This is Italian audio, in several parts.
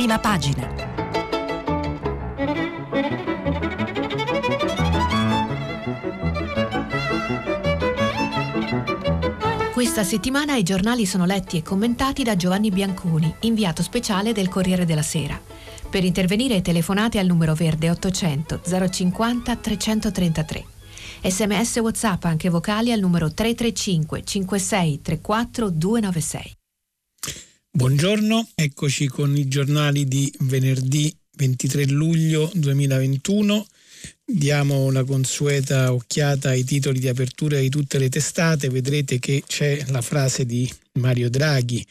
prima pagina. Questa settimana i giornali sono letti e commentati da Giovanni Bianconi, inviato speciale del Corriere della Sera. Per intervenire telefonate al numero verde 800 050 333. Sms WhatsApp anche vocali al numero 335 56 34 296. Buongiorno, eccoci con i giornali di venerdì 23 luglio 2021. Diamo la consueta occhiata ai titoli di apertura di tutte le testate. Vedrete che c'è la frase di Mario Draghi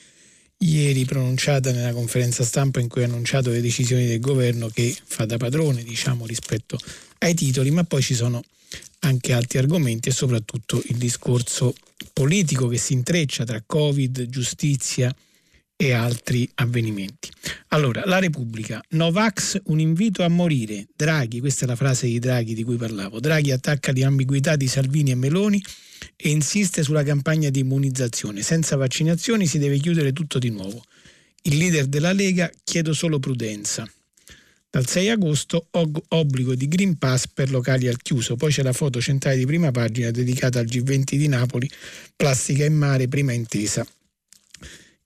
ieri pronunciata nella conferenza stampa in cui ha annunciato le decisioni del governo che fa da padrone, diciamo, rispetto ai titoli, ma poi ci sono anche altri argomenti e soprattutto il discorso politico che si intreccia tra Covid, giustizia e altri avvenimenti. Allora, la Repubblica, Novax un invito a morire. Draghi, questa è la frase di Draghi di cui parlavo. Draghi attacca l'ambiguità di Salvini e Meloni e insiste sulla campagna di immunizzazione. Senza vaccinazioni si deve chiudere tutto di nuovo. Il leader della Lega chiede solo prudenza. Dal 6 agosto obbligo di Green Pass per locali al chiuso, poi c'è la foto centrale di prima pagina dedicata al G20 di Napoli, plastica in mare, prima intesa.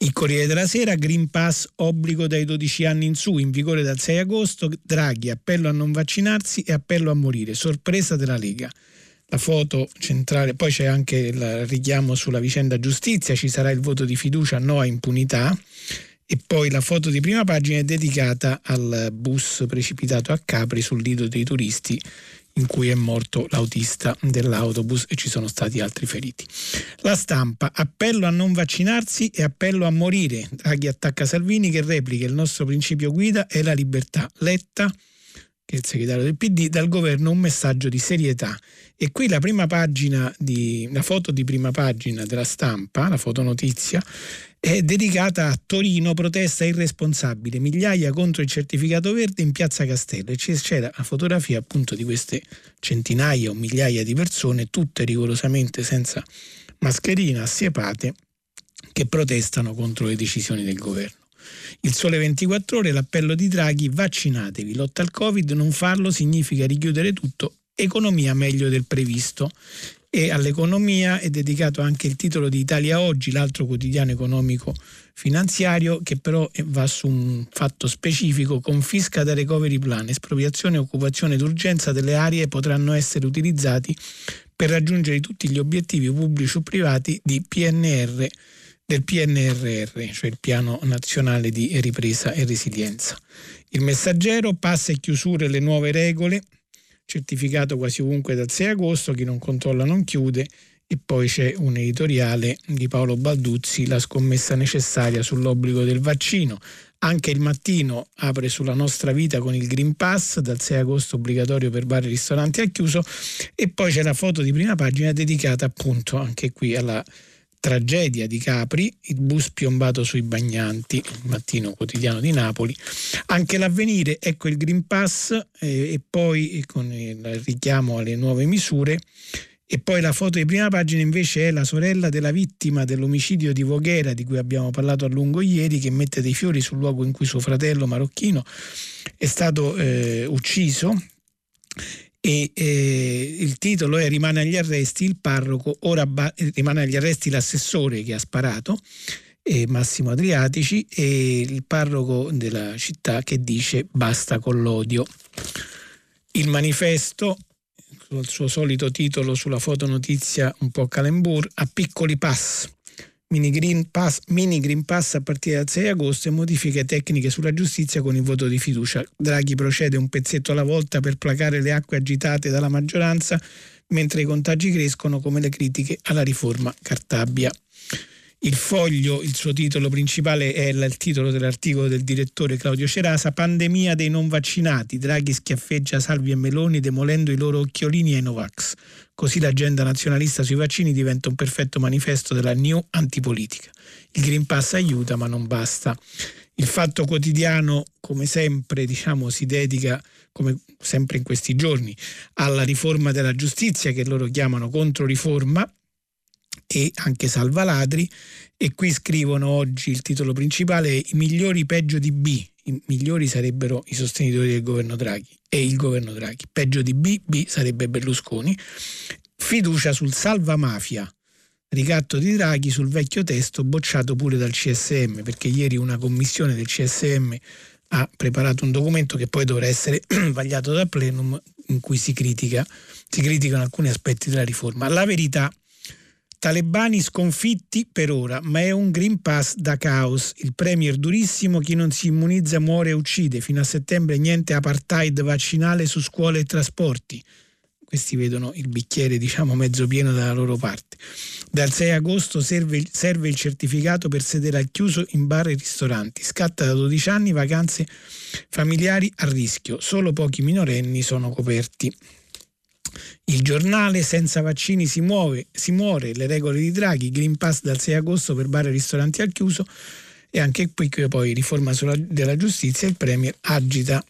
Il Corriere della Sera, Green Pass obbligo dai 12 anni in su, in vigore dal 6 agosto, Draghi appello a non vaccinarsi e appello a morire, sorpresa della Lega. La foto centrale, poi c'è anche il richiamo sulla vicenda giustizia, ci sarà il voto di fiducia no a impunità. E poi la foto di prima pagina è dedicata al bus precipitato a Capri sul lido dei turisti in cui è morto l'autista dell'autobus e ci sono stati altri feriti. La stampa, appello a non vaccinarsi e appello a morire. Draghi attacca Salvini che replica il nostro principio guida è la libertà. Letta, che è il segretario del PD, dal governo un messaggio di serietà. E qui la prima pagina, di, la foto di prima pagina della stampa, la fotonotizia, è dedicata a Torino, protesta irresponsabile, migliaia contro il certificato verde in piazza Castello. E c'era la fotografia appunto di queste centinaia o migliaia di persone, tutte rigorosamente senza mascherina, assiepate, che protestano contro le decisioni del governo. Il sole 24 ore, l'appello di Draghi, vaccinatevi, lotta al Covid, non farlo significa richiudere tutto, economia meglio del previsto e all'economia è dedicato anche il titolo di Italia Oggi, l'altro quotidiano economico finanziario che però va su un fatto specifico, confisca da recovery plan, espropriazione e occupazione d'urgenza delle aree potranno essere utilizzati per raggiungere tutti gli obiettivi pubblici o privati di PNR del PNRR, cioè il Piano Nazionale di Ripresa e Resilienza. Il messaggero passa e chiusure le nuove regole certificato quasi ovunque dal 6 agosto, chi non controlla non chiude e poi c'è un editoriale di Paolo Balduzzi, la scommessa necessaria sull'obbligo del vaccino. Anche il mattino apre sulla nostra vita con il Green Pass, dal 6 agosto obbligatorio per bar e ristoranti al chiuso e poi c'è la foto di prima pagina dedicata appunto anche qui alla tragedia di Capri, il bus piombato sui bagnanti, il mattino quotidiano di Napoli, anche l'avvenire, ecco il Green Pass eh, e poi con il richiamo alle nuove misure. E poi la foto di prima pagina invece è la sorella della vittima dell'omicidio di Voghera di cui abbiamo parlato a lungo ieri che mette dei fiori sul luogo in cui suo fratello marocchino è stato eh, ucciso e eh, il titolo è Rimane agli arresti il parroco, ora ba- rimane agli arresti l'assessore che ha sparato, eh, Massimo Adriatici, e il parroco della città che dice basta con l'odio. Il manifesto, col suo solito titolo sulla fotonotizia un po' calembur, a piccoli passi mini Green, Pass, mini Green Pass a partire dal 6 agosto e modifiche tecniche sulla giustizia con il voto di fiducia. Draghi procede un pezzetto alla volta per placare le acque agitate dalla maggioranza mentre i contagi crescono come le critiche alla riforma Cartabia. Il foglio, il suo titolo principale è il titolo dell'articolo del direttore Claudio Cerasa, Pandemia dei non vaccinati, Draghi schiaffeggia Salvi e Meloni demolendo i loro occhiolini ai Novax. Così l'agenda nazionalista sui vaccini diventa un perfetto manifesto della new antipolitica. Il Green Pass aiuta ma non basta. Il fatto quotidiano, come sempre, diciamo, si dedica, come sempre in questi giorni, alla riforma della giustizia che loro chiamano controriforma e anche salva ladri e qui scrivono oggi il titolo principale i migliori peggio di B, i migliori sarebbero i sostenitori del governo Draghi e il governo Draghi, peggio di B, B sarebbe Berlusconi, fiducia sul salva mafia, ricatto di Draghi sul vecchio testo bocciato pure dal CSM perché ieri una commissione del CSM ha preparato un documento che poi dovrà essere vagliato dal plenum in cui si, critica, si criticano alcuni aspetti della riforma. La verità Talebani sconfitti per ora, ma è un Green Pass da caos. Il premier durissimo, chi non si immunizza muore e uccide. Fino a settembre niente apartheid vaccinale su scuole e trasporti. Questi vedono il bicchiere, diciamo, mezzo pieno dalla loro parte. Dal 6 agosto serve, serve il certificato per sedere al chiuso in bar e ristoranti. Scatta da 12 anni vacanze familiari a rischio. Solo pochi minorenni sono coperti. Il giornale senza vaccini si muove, si muore, le regole di Draghi, Green Pass dal 6 agosto per bar e ristoranti al chiuso e anche qui poi riforma sulla, della giustizia il Premier agita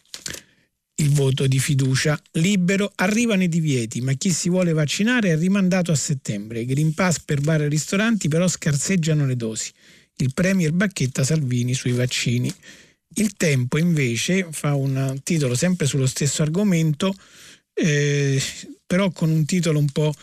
il voto di fiducia. Libero, arrivano i divieti, ma chi si vuole vaccinare è rimandato a settembre. Green Pass per bar e ristoranti però scarseggiano le dosi. Il Premier bacchetta Salvini sui vaccini. Il Tempo invece fa un titolo sempre sullo stesso argomento eh, però con un titolo un po'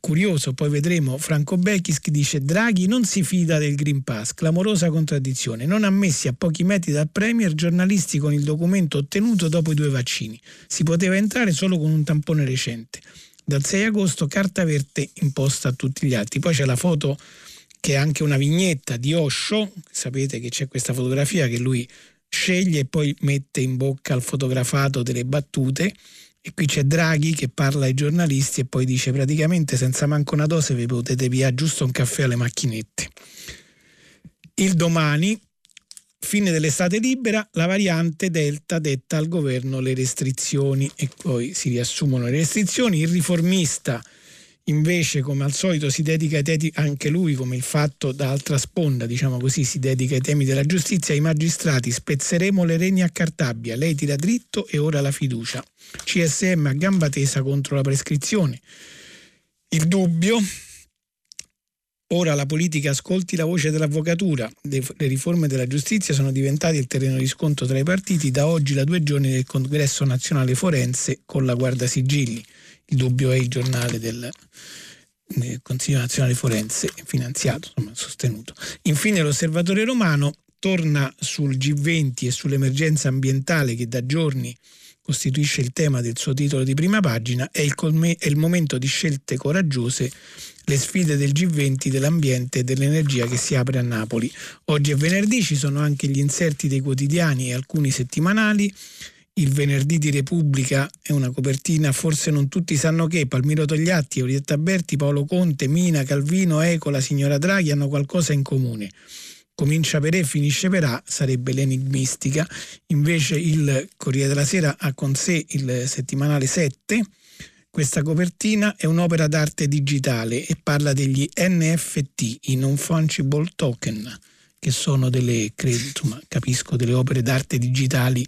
curioso, poi vedremo, Franco Becchis che dice Draghi non si fida del Green Pass, clamorosa contraddizione, non ammessi a pochi metri dal Premier giornalisti con il documento ottenuto dopo i due vaccini, si poteva entrare solo con un tampone recente. Dal 6 agosto carta verde imposta a tutti gli altri, poi c'è la foto che è anche una vignetta di Osho, sapete che c'è questa fotografia che lui sceglie e poi mette in bocca al fotografato delle battute e qui c'è Draghi che parla ai giornalisti e poi dice praticamente senza manco una dose vi potete via giusto un caffè alle macchinette. Il domani, fine dell'estate libera, la variante Delta detta al governo le restrizioni e poi si riassumono le restrizioni. Il riformista invece come al solito si dedica ai temi, anche lui come il fatto da altra sponda, diciamo così, si dedica ai temi della giustizia, ai magistrati, spezzeremo le reni a Cartabia, lei tira dritto e ora la fiducia. CSM a gamba tesa contro la prescrizione. Il dubbio, ora la politica ascolti la voce dell'avvocatura, le, riforme della giustizia sono diventate il terreno di scontro tra i partiti, da oggi da due giorni del congresso nazionale forense con la guarda sigilli il dubbio è il giornale del, del Consiglio nazionale forense finanziato, insomma, sostenuto. Infine l'osservatore romano torna sul G20 e sull'emergenza ambientale che da giorni costituisce il tema del suo titolo di prima pagina, è il, colme, è il momento di scelte coraggiose, le sfide del G20, dell'ambiente e dell'energia che si apre a Napoli. Oggi è venerdì, ci sono anche gli inserti dei quotidiani e alcuni settimanali il venerdì di Repubblica è una copertina, forse non tutti sanno che Palmiro Togliatti, Orietta Berti, Paolo Conte, Mina, Calvino, Eco, la signora Draghi hanno qualcosa in comune. Comincia per E, finisce per A, sarebbe l'enigmistica. Invece il Corriere della Sera ha con sé il settimanale 7. Questa copertina è un'opera d'arte digitale e parla degli NFT, i non fungible token, che sono delle, credo, insomma, capisco, delle opere d'arte digitali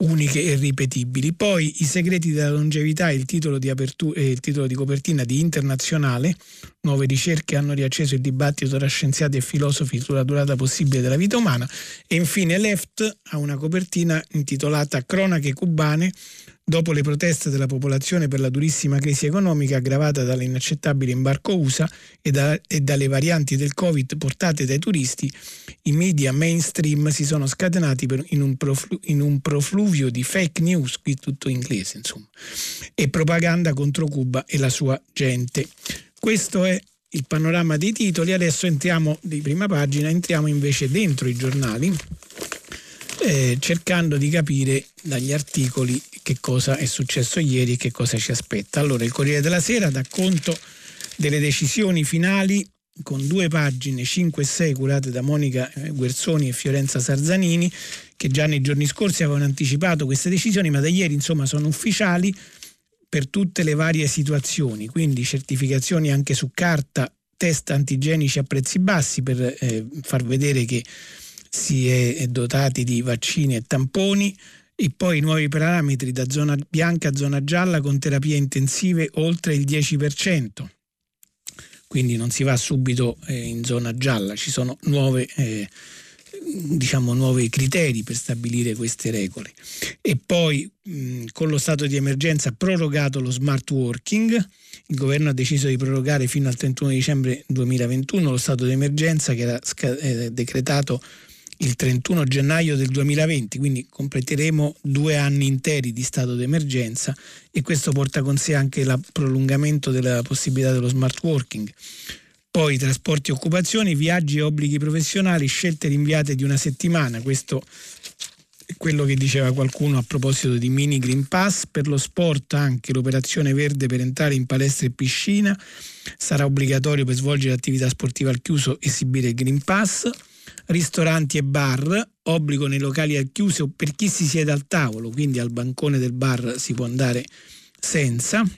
uniche e ripetibili. Poi I segreti della longevità, il titolo di, apertura, il titolo di copertina di Internazionale, nuove ricerche hanno riacceso il dibattito tra scienziati e filosofi sulla durata possibile della vita umana e infine Left ha una copertina intitolata Cronache cubane, dopo le proteste della popolazione per la durissima crisi economica aggravata dall'inaccettabile imbarco USA e, da, e, dalle varianti del Covid portate dai turisti, i media mainstream si sono scatenati per, in, un proflu, in, un profluvio di fake news, qui tutto inglese insomma, e propaganda contro Cuba e la sua gente. Questo è il panorama dei titoli, adesso entriamo di prima pagina, entriamo invece dentro i giornali eh, cercando di capire dagli articoli che cosa è successo ieri e che cosa ci aspetta. Allora, il Corriere della Sera dà conto delle decisioni finali con due pagine 5 e 6 curate da Monica eh, Guerzoni e Fiorenza Sarzanini che già nei giorni scorsi avevano anticipato queste decisioni ma da ieri insomma sono ufficiali per tutte le varie situazioni quindi certificazioni anche su carta test antigenici a prezzi bassi per eh, far vedere che si è dotati di vaccini e tamponi e poi nuovi parametri da zona bianca a zona gialla con terapie intensive oltre il 10%. quindi non si va subito eh, in zona gialla, ci sono nuove eh, diciamo, nuovi criteri per stabilire queste regole. E poi mh, con lo stato di emergenza prorogato lo smart working, il governo ha deciso di prorogare fino al 31 dicembre 2021 lo stato di emergenza che era sca- eh, decretato il 31 gennaio del 2020, quindi completeremo due anni interi di stato d'emergenza e questo porta con sé anche il prolungamento della possibilità dello smart working. Poi trasporti e occupazioni, viaggi e obblighi professionali, scelte rinviate di una settimana. Questo è quello che diceva qualcuno a proposito di mini Green Pass. Per lo sport anche l'operazione verde per entrare in palestra e piscina sarà obbligatorio per svolgere attività sportiva al chiuso esibire il Green Pass. Ristoranti e bar, obbligo nei locali al chiuso per chi si siede al tavolo, quindi al bancone del bar si può andare senza.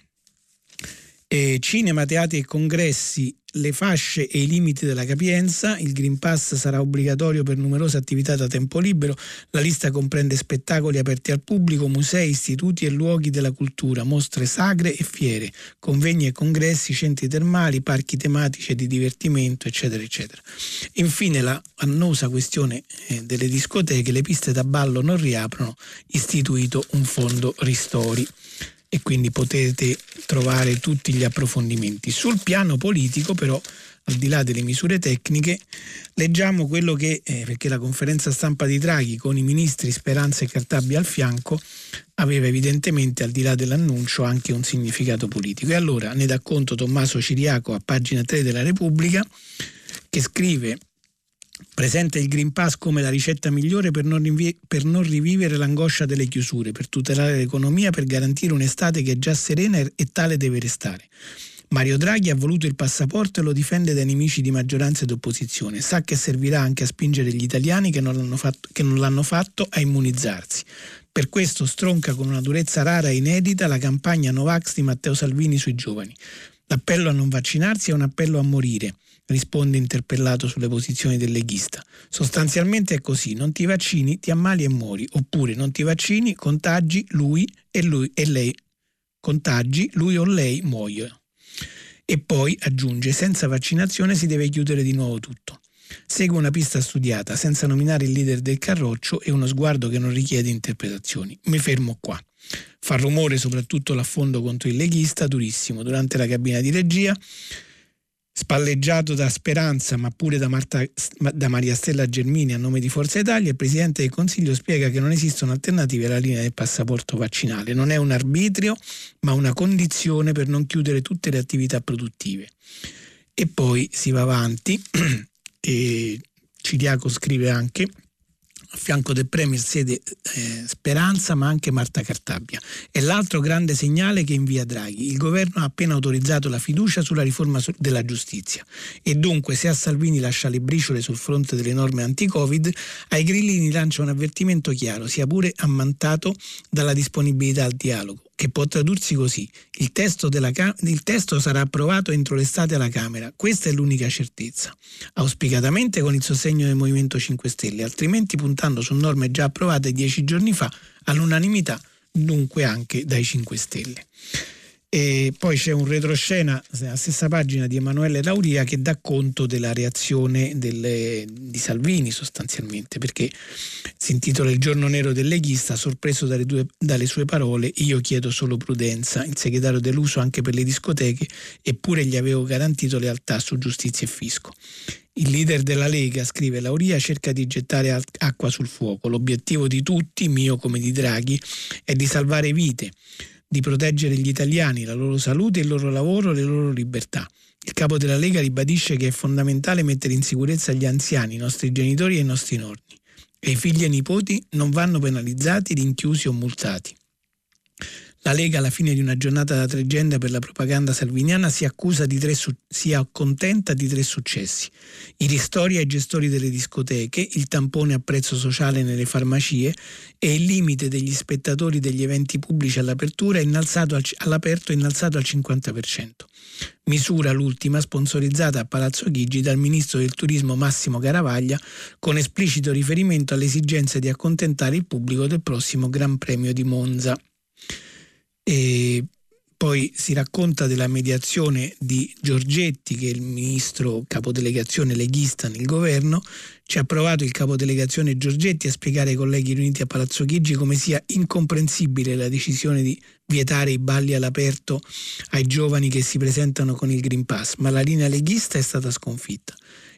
E cinema, teatri e congressi le fasce e i limiti della capienza, il Green Pass sarà obbligatorio per numerose attività da tempo libero, la lista comprende spettacoli aperti al pubblico, musei, istituti e luoghi della cultura, mostre sacre e fiere, convegni e congressi, centri termali, parchi tematici e di divertimento, eccetera, eccetera. Infine la annosa questione eh, delle discoteche, le piste da ballo non riaprono, istituito un fondo ristori e quindi potete trovare tutti gli approfondimenti. Sul piano politico però, al di là delle misure tecniche, leggiamo quello che, eh, perché la conferenza stampa di Draghi con i ministri Speranza e Cartabia al fianco aveva evidentemente, al di là dell'annuncio, anche un significato politico. E allora ne dà conto Tommaso Ciriaco a pagina 3 della Repubblica, che scrive Presenta il Green Pass come la ricetta migliore per non, rinvi- per non, rivivere l'angoscia delle chiusure, per tutelare l'economia, per garantire un'estate che è già serena e, e tale deve restare. Mario Draghi ha voluto il passaporto e lo difende dai nemici di maggioranza ed opposizione. Sa che servirà anche a spingere gli italiani che non l'hanno fatto, non l'hanno fatto a immunizzarsi. Per questo stronca con una durezza rara e inedita la campagna Novax di Matteo Salvini sui giovani. L'appello a non vaccinarsi è un appello a morire risponde interpellato sulle posizioni del leghista. Sostanzialmente è così, non ti vaccini, ti ammali e muori, oppure non ti vaccini, contagi lui e lui e lei. Contagi, lui o lei muoiono. E poi aggiunge, senza vaccinazione si deve chiudere di nuovo tutto. Segue una pista studiata, senza nominare il leader del Carroccio e uno sguardo che non richiede interpretazioni. Mi fermo qua. Fa rumore soprattutto l'affondo contro il leghista, durissimo. Durante la cabina di regia Spalleggiato da Speranza, ma pure da, Marta, da, Maria Stella Germini a nome di Forza Italia, il Presidente del Consiglio spiega che non esistono alternative alla linea del passaporto vaccinale. Non è un arbitrio, ma una condizione per non chiudere tutte le attività produttive. E poi si va avanti e Ciriaco scrive anche a fianco del Premier siede eh, Speranza ma anche Marta Cartabia. È l'altro grande segnale che invia Draghi. Il governo ha appena autorizzato la fiducia sulla riforma della giustizia e dunque se a Salvini lascia le briciole sul fronte delle norme anti-Covid, ai grillini lancia un avvertimento chiaro, sia pure ammantato dalla disponibilità al dialogo che può tradursi così. Il testo, Cam- il testo, sarà approvato entro l'estate alla Camera. Questa è l'unica certezza. Auspicatamente con il sostegno del Movimento 5 Stelle, altrimenti puntando su norme già approvate dieci giorni fa all'unanimità, dunque anche dai 5 Stelle. E poi c'è un retroscena, la stessa pagina di Emanuele Lauria, che dà conto della reazione delle, di Salvini sostanzialmente, perché si intitola Il giorno nero del leghista, sorpreso dalle, due, dalle sue parole, io chiedo solo prudenza, il segretario deluso anche per le discoteche, eppure gli avevo garantito lealtà su giustizia e fisco. Il leader della Lega, scrive Lauria, cerca di gettare acqua sul fuoco. L'obiettivo di tutti, mio come di Draghi, è di salvare vite di proteggere gli italiani, la loro salute, il loro lavoro, le loro libertà. Il capo della Lega ribadisce che è fondamentale mettere in sicurezza gli anziani, i nostri genitori e i nostri nonni. E i figli e i nipoti non vanno penalizzati, rinchiusi o multati. La Lega, alla fine di una giornata da tregenda per la propaganda salviniana, si, su- si accontenta di tre successi. I ristori ai gestori delle discoteche, il tampone a prezzo sociale nelle farmacie e il limite degli spettatori degli eventi pubblici all'apertura innalzato al, all'aperto innalzato al 50%. Misura l'ultima sponsorizzata a Palazzo Chigi dal ministro del turismo Massimo Caravaglia con esplicito riferimento all'esigenza di accontentare il pubblico del prossimo Gran Premio di Monza. E poi si racconta della mediazione di Giorgetti, che è il ministro capodelegazione leghista nel governo. Ci ha provato il capodelegazione Giorgetti a spiegare ai colleghi riuniti a Palazzo Chigi come sia incomprensibile la decisione di vietare i balli all'aperto ai giovani che si presentano con il Green Pass, ma la linea leghista è stata sconfitta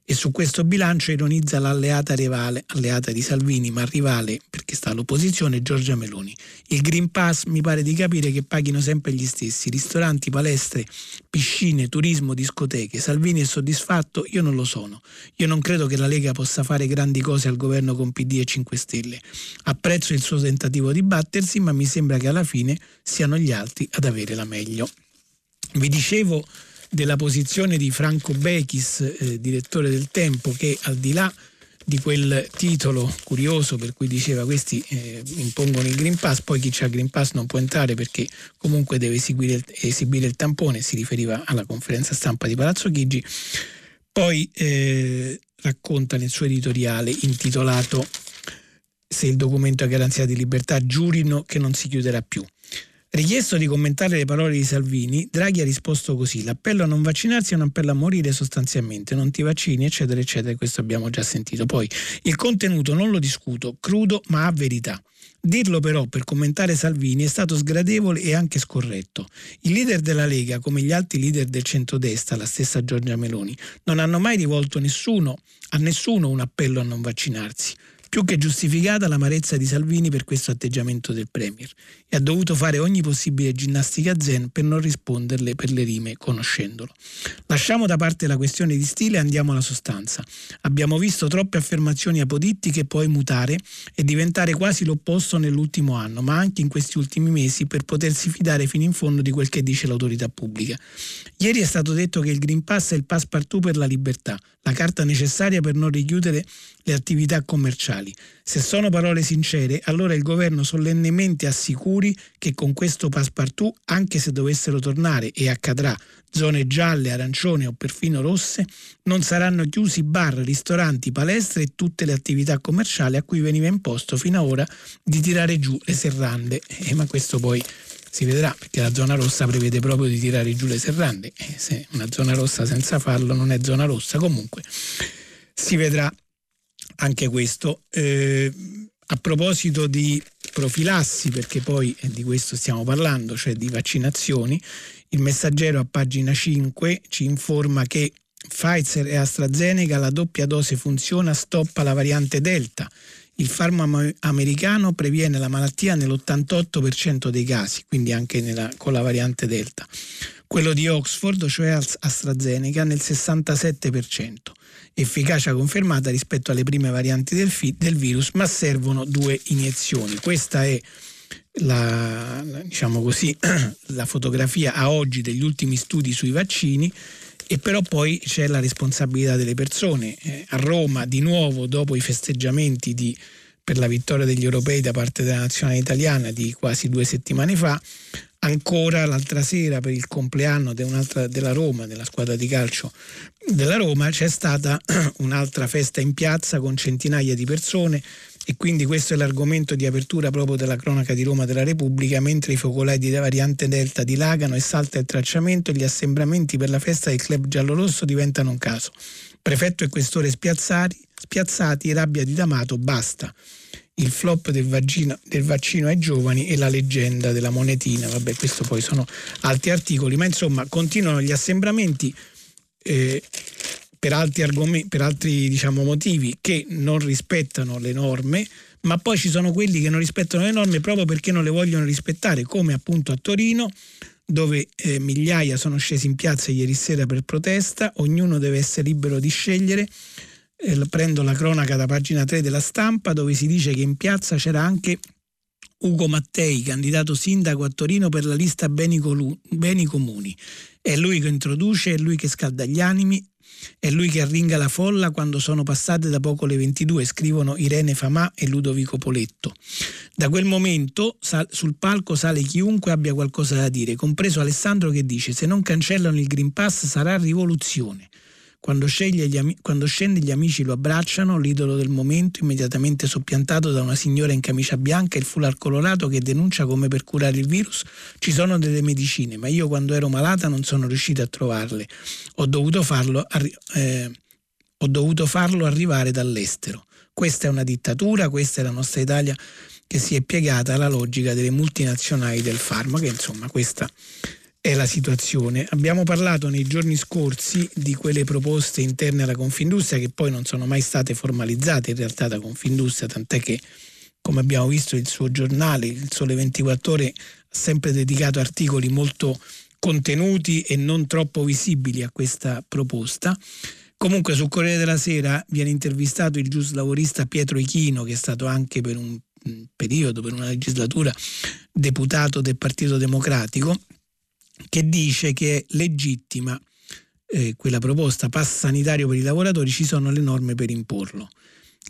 e su questo bilancio ironizza l'alleata rivale, alleata di Salvini ma rivale perché sta all'opposizione, Giorgia Meloni. Il Green Pass mi pare di capire che paghino sempre gli stessi, ristoranti, palestre, piscine, turismo, discoteche. Salvini è soddisfatto? Io non lo sono. Io non credo che la Lega possa fare grandi cose al governo con PD e 5 Stelle. Apprezzo il suo tentativo di battersi, ma mi sembra che alla fine siano gli altri ad avere la meglio. Vi dicevo della posizione di Franco Bechis, eh, direttore del Tempo, che al di là di quel titolo curioso per cui diceva questi eh, impongono il Green Pass, poi chi ha il Green Pass non può entrare perché comunque deve esibire il, esibire il tampone, si riferiva alla conferenza stampa di Palazzo Chigi, poi eh, racconta nel suo editoriale intitolato Se il documento è garanzia di libertà giurino che non si chiuderà più. Richiesto di commentare le parole di Salvini, Draghi ha risposto così: l'appello a non vaccinarsi è un appello a morire sostanzialmente, non ti vaccini, eccetera, eccetera. Questo abbiamo già sentito. Poi il contenuto non lo discuto, crudo ma a verità. Dirlo però per commentare Salvini è stato sgradevole e anche scorretto. I leader della Lega, come gli altri leader del centrodestra, la stessa Giorgia Meloni, non hanno mai rivolto nessuno, a nessuno un appello a non vaccinarsi. Più che giustificata l'amarezza di Salvini per questo atteggiamento del Premier e ha dovuto fare ogni possibile ginnastica zen per non risponderle per le rime conoscendolo. Lasciamo da parte la questione di stile e andiamo alla sostanza. Abbiamo visto troppe affermazioni apodittiche poi mutare e diventare quasi l'opposto nell'ultimo anno, ma anche in questi ultimi mesi per potersi fidare fino in fondo di quel che dice l'autorità pubblica. Ieri è stato detto che il Green Pass è il passepartout per la libertà, la carta necessaria per non richiudere le attività commerciali. Se sono parole sincere, allora il governo solennemente assicuri che con questo passepartout, anche se dovessero tornare, e accadrà, zone gialle, arancione o perfino rosse, non saranno chiusi bar, ristoranti, palestre e tutte le attività commerciali a cui veniva imposto fino ad ora di tirare giù le serrande. Eh, ma questo poi si vedrà perché la zona rossa prevede proprio di tirare giù le serrande. Eh, se una zona rossa senza farlo non è zona rossa, comunque si vedrà anche questo. Eh, a proposito di profilassi, perché poi di questo stiamo parlando, cioè di vaccinazioni, il messaggero a pagina 5 ci informa che Pfizer e AstraZeneca la doppia dose funziona, stoppa la variante Delta. Il farmaco americano previene la malattia nell'88% dei casi, quindi anche nella, con la variante Delta. Quello di Oxford, cioè AstraZeneca, nel 67% efficacia confermata rispetto alle prime varianti del, fi- del virus, ma servono due iniezioni. Questa è la, diciamo così, la fotografia a oggi degli ultimi studi sui vaccini e però poi c'è la responsabilità delle persone. Eh, a Roma di nuovo dopo i festeggiamenti di, per la vittoria degli europei da parte della nazionale italiana di quasi due settimane fa, ancora l'altra sera per il compleanno della Roma, della squadra di calcio della Roma, c'è stata un'altra festa in piazza con centinaia di persone e quindi questo è l'argomento di apertura proprio della cronaca di Roma della Repubblica, mentre i focolai di variante Delta dilagano e salta il tracciamento, gli assembramenti per la festa del club giallorosso diventano un caso. Prefetto e questore spiazzati, spiazzati rabbia di D'Amato, basta il flop del, vagino, del, vaccino ai giovani e la leggenda della monetina. Vabbè, questo poi sono altri articoli, ma insomma continuano gli assembramenti eh, per altri, argomenti, per altri diciamo, motivi che non rispettano le norme, ma poi ci sono quelli che non rispettano le norme proprio perché non le vogliono rispettare, come appunto a Torino dove eh, migliaia sono scesi in piazza ieri sera per protesta, ognuno deve essere libero di scegliere eh, prendo la cronaca da pagina 3 della stampa dove si dice che in piazza c'era anche Ugo Mattei, candidato sindaco a Torino per la lista Beni, Colu- Beni Comuni. È lui che introduce, è lui che scalda gli animi, è lui che arringa la folla quando sono passate da poco le 22, scrivono Irene Famà e Ludovico Poletto. Da quel momento sal- sul palco sale chiunque abbia qualcosa da dire, compreso Alessandro che dice se non cancellano il Green Pass sarà rivoluzione. Quando, gli, quando, scende gli amici lo abbracciano, l'idolo del momento, immediatamente soppiantato da una signora in camicia bianca e il foulard colorato che denuncia come per curare il virus ci sono delle medicine, ma io quando ero malata non sono riuscita a trovarle. Ho dovuto farlo, eh, ho dovuto farlo arrivare dall'estero. Questa è una dittatura, questa è la nostra Italia che si è piegata alla logica delle multinazionali del farmaco, insomma questa è la situazione. Abbiamo parlato nei giorni scorsi di quelle proposte interne alla Confindustria che poi non sono mai state formalizzate in realtà da Confindustria, tant'è che come abbiamo visto il suo giornale, il Sole 24 ore, ha sempre dedicato articoli molto contenuti e non troppo visibili a questa proposta. Comunque sul Corriere della Sera viene intervistato il giuslavorista Pietro Ichino, che è stato anche per un periodo, per una legislatura, deputato del Partito Democratico che dice che è legittima eh, quella proposta pass sanitario per i lavoratori, ci sono le norme per imporlo.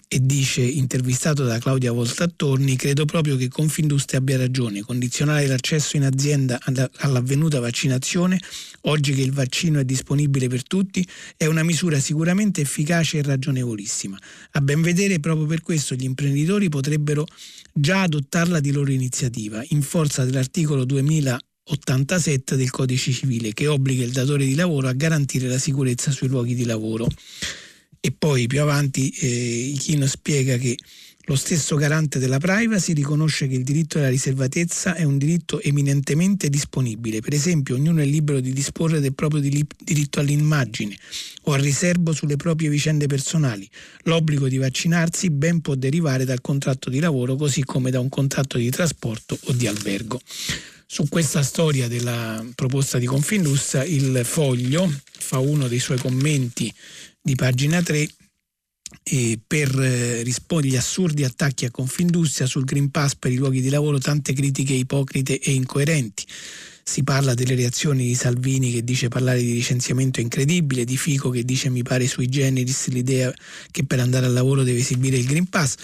E dice, intervistato da Claudia Voltattorni, credo proprio che Confindustria abbia ragione. Condizionare l'accesso in azienda all'avvenuta vaccinazione, oggi che il vaccino è disponibile per tutti, è una misura sicuramente efficace e ragionevolissima. A ben vedere, proprio per questo gli imprenditori potrebbero già adottarla di loro iniziativa, in forza dell'articolo 2000 87 del codice civile che obbliga il datore di lavoro a garantire la sicurezza sui luoghi di lavoro. E poi più avanti eh, Ichino spiega che lo stesso garante della privacy riconosce che il diritto alla riservatezza è un diritto eminentemente disponibile. Per esempio, ognuno è libero di disporre del proprio diritto all'immagine o al riservo sulle proprie vicende personali. L'obbligo di vaccinarsi ben può derivare dal contratto di lavoro così come da un contratto di trasporto o di albergo. Su questa storia della proposta di Confindustria il Foglio fa uno dei suoi commenti di pagina 3 e per eh, rispondere agli assurdi attacchi a Confindustria sul Green Pass per i luoghi di lavoro tante critiche ipocrite e incoerenti. Si parla delle reazioni di Salvini che dice parlare di licenziamento incredibile, di Fico che dice mi pare sui generis l'idea che per andare al lavoro deve esibire il Green Pass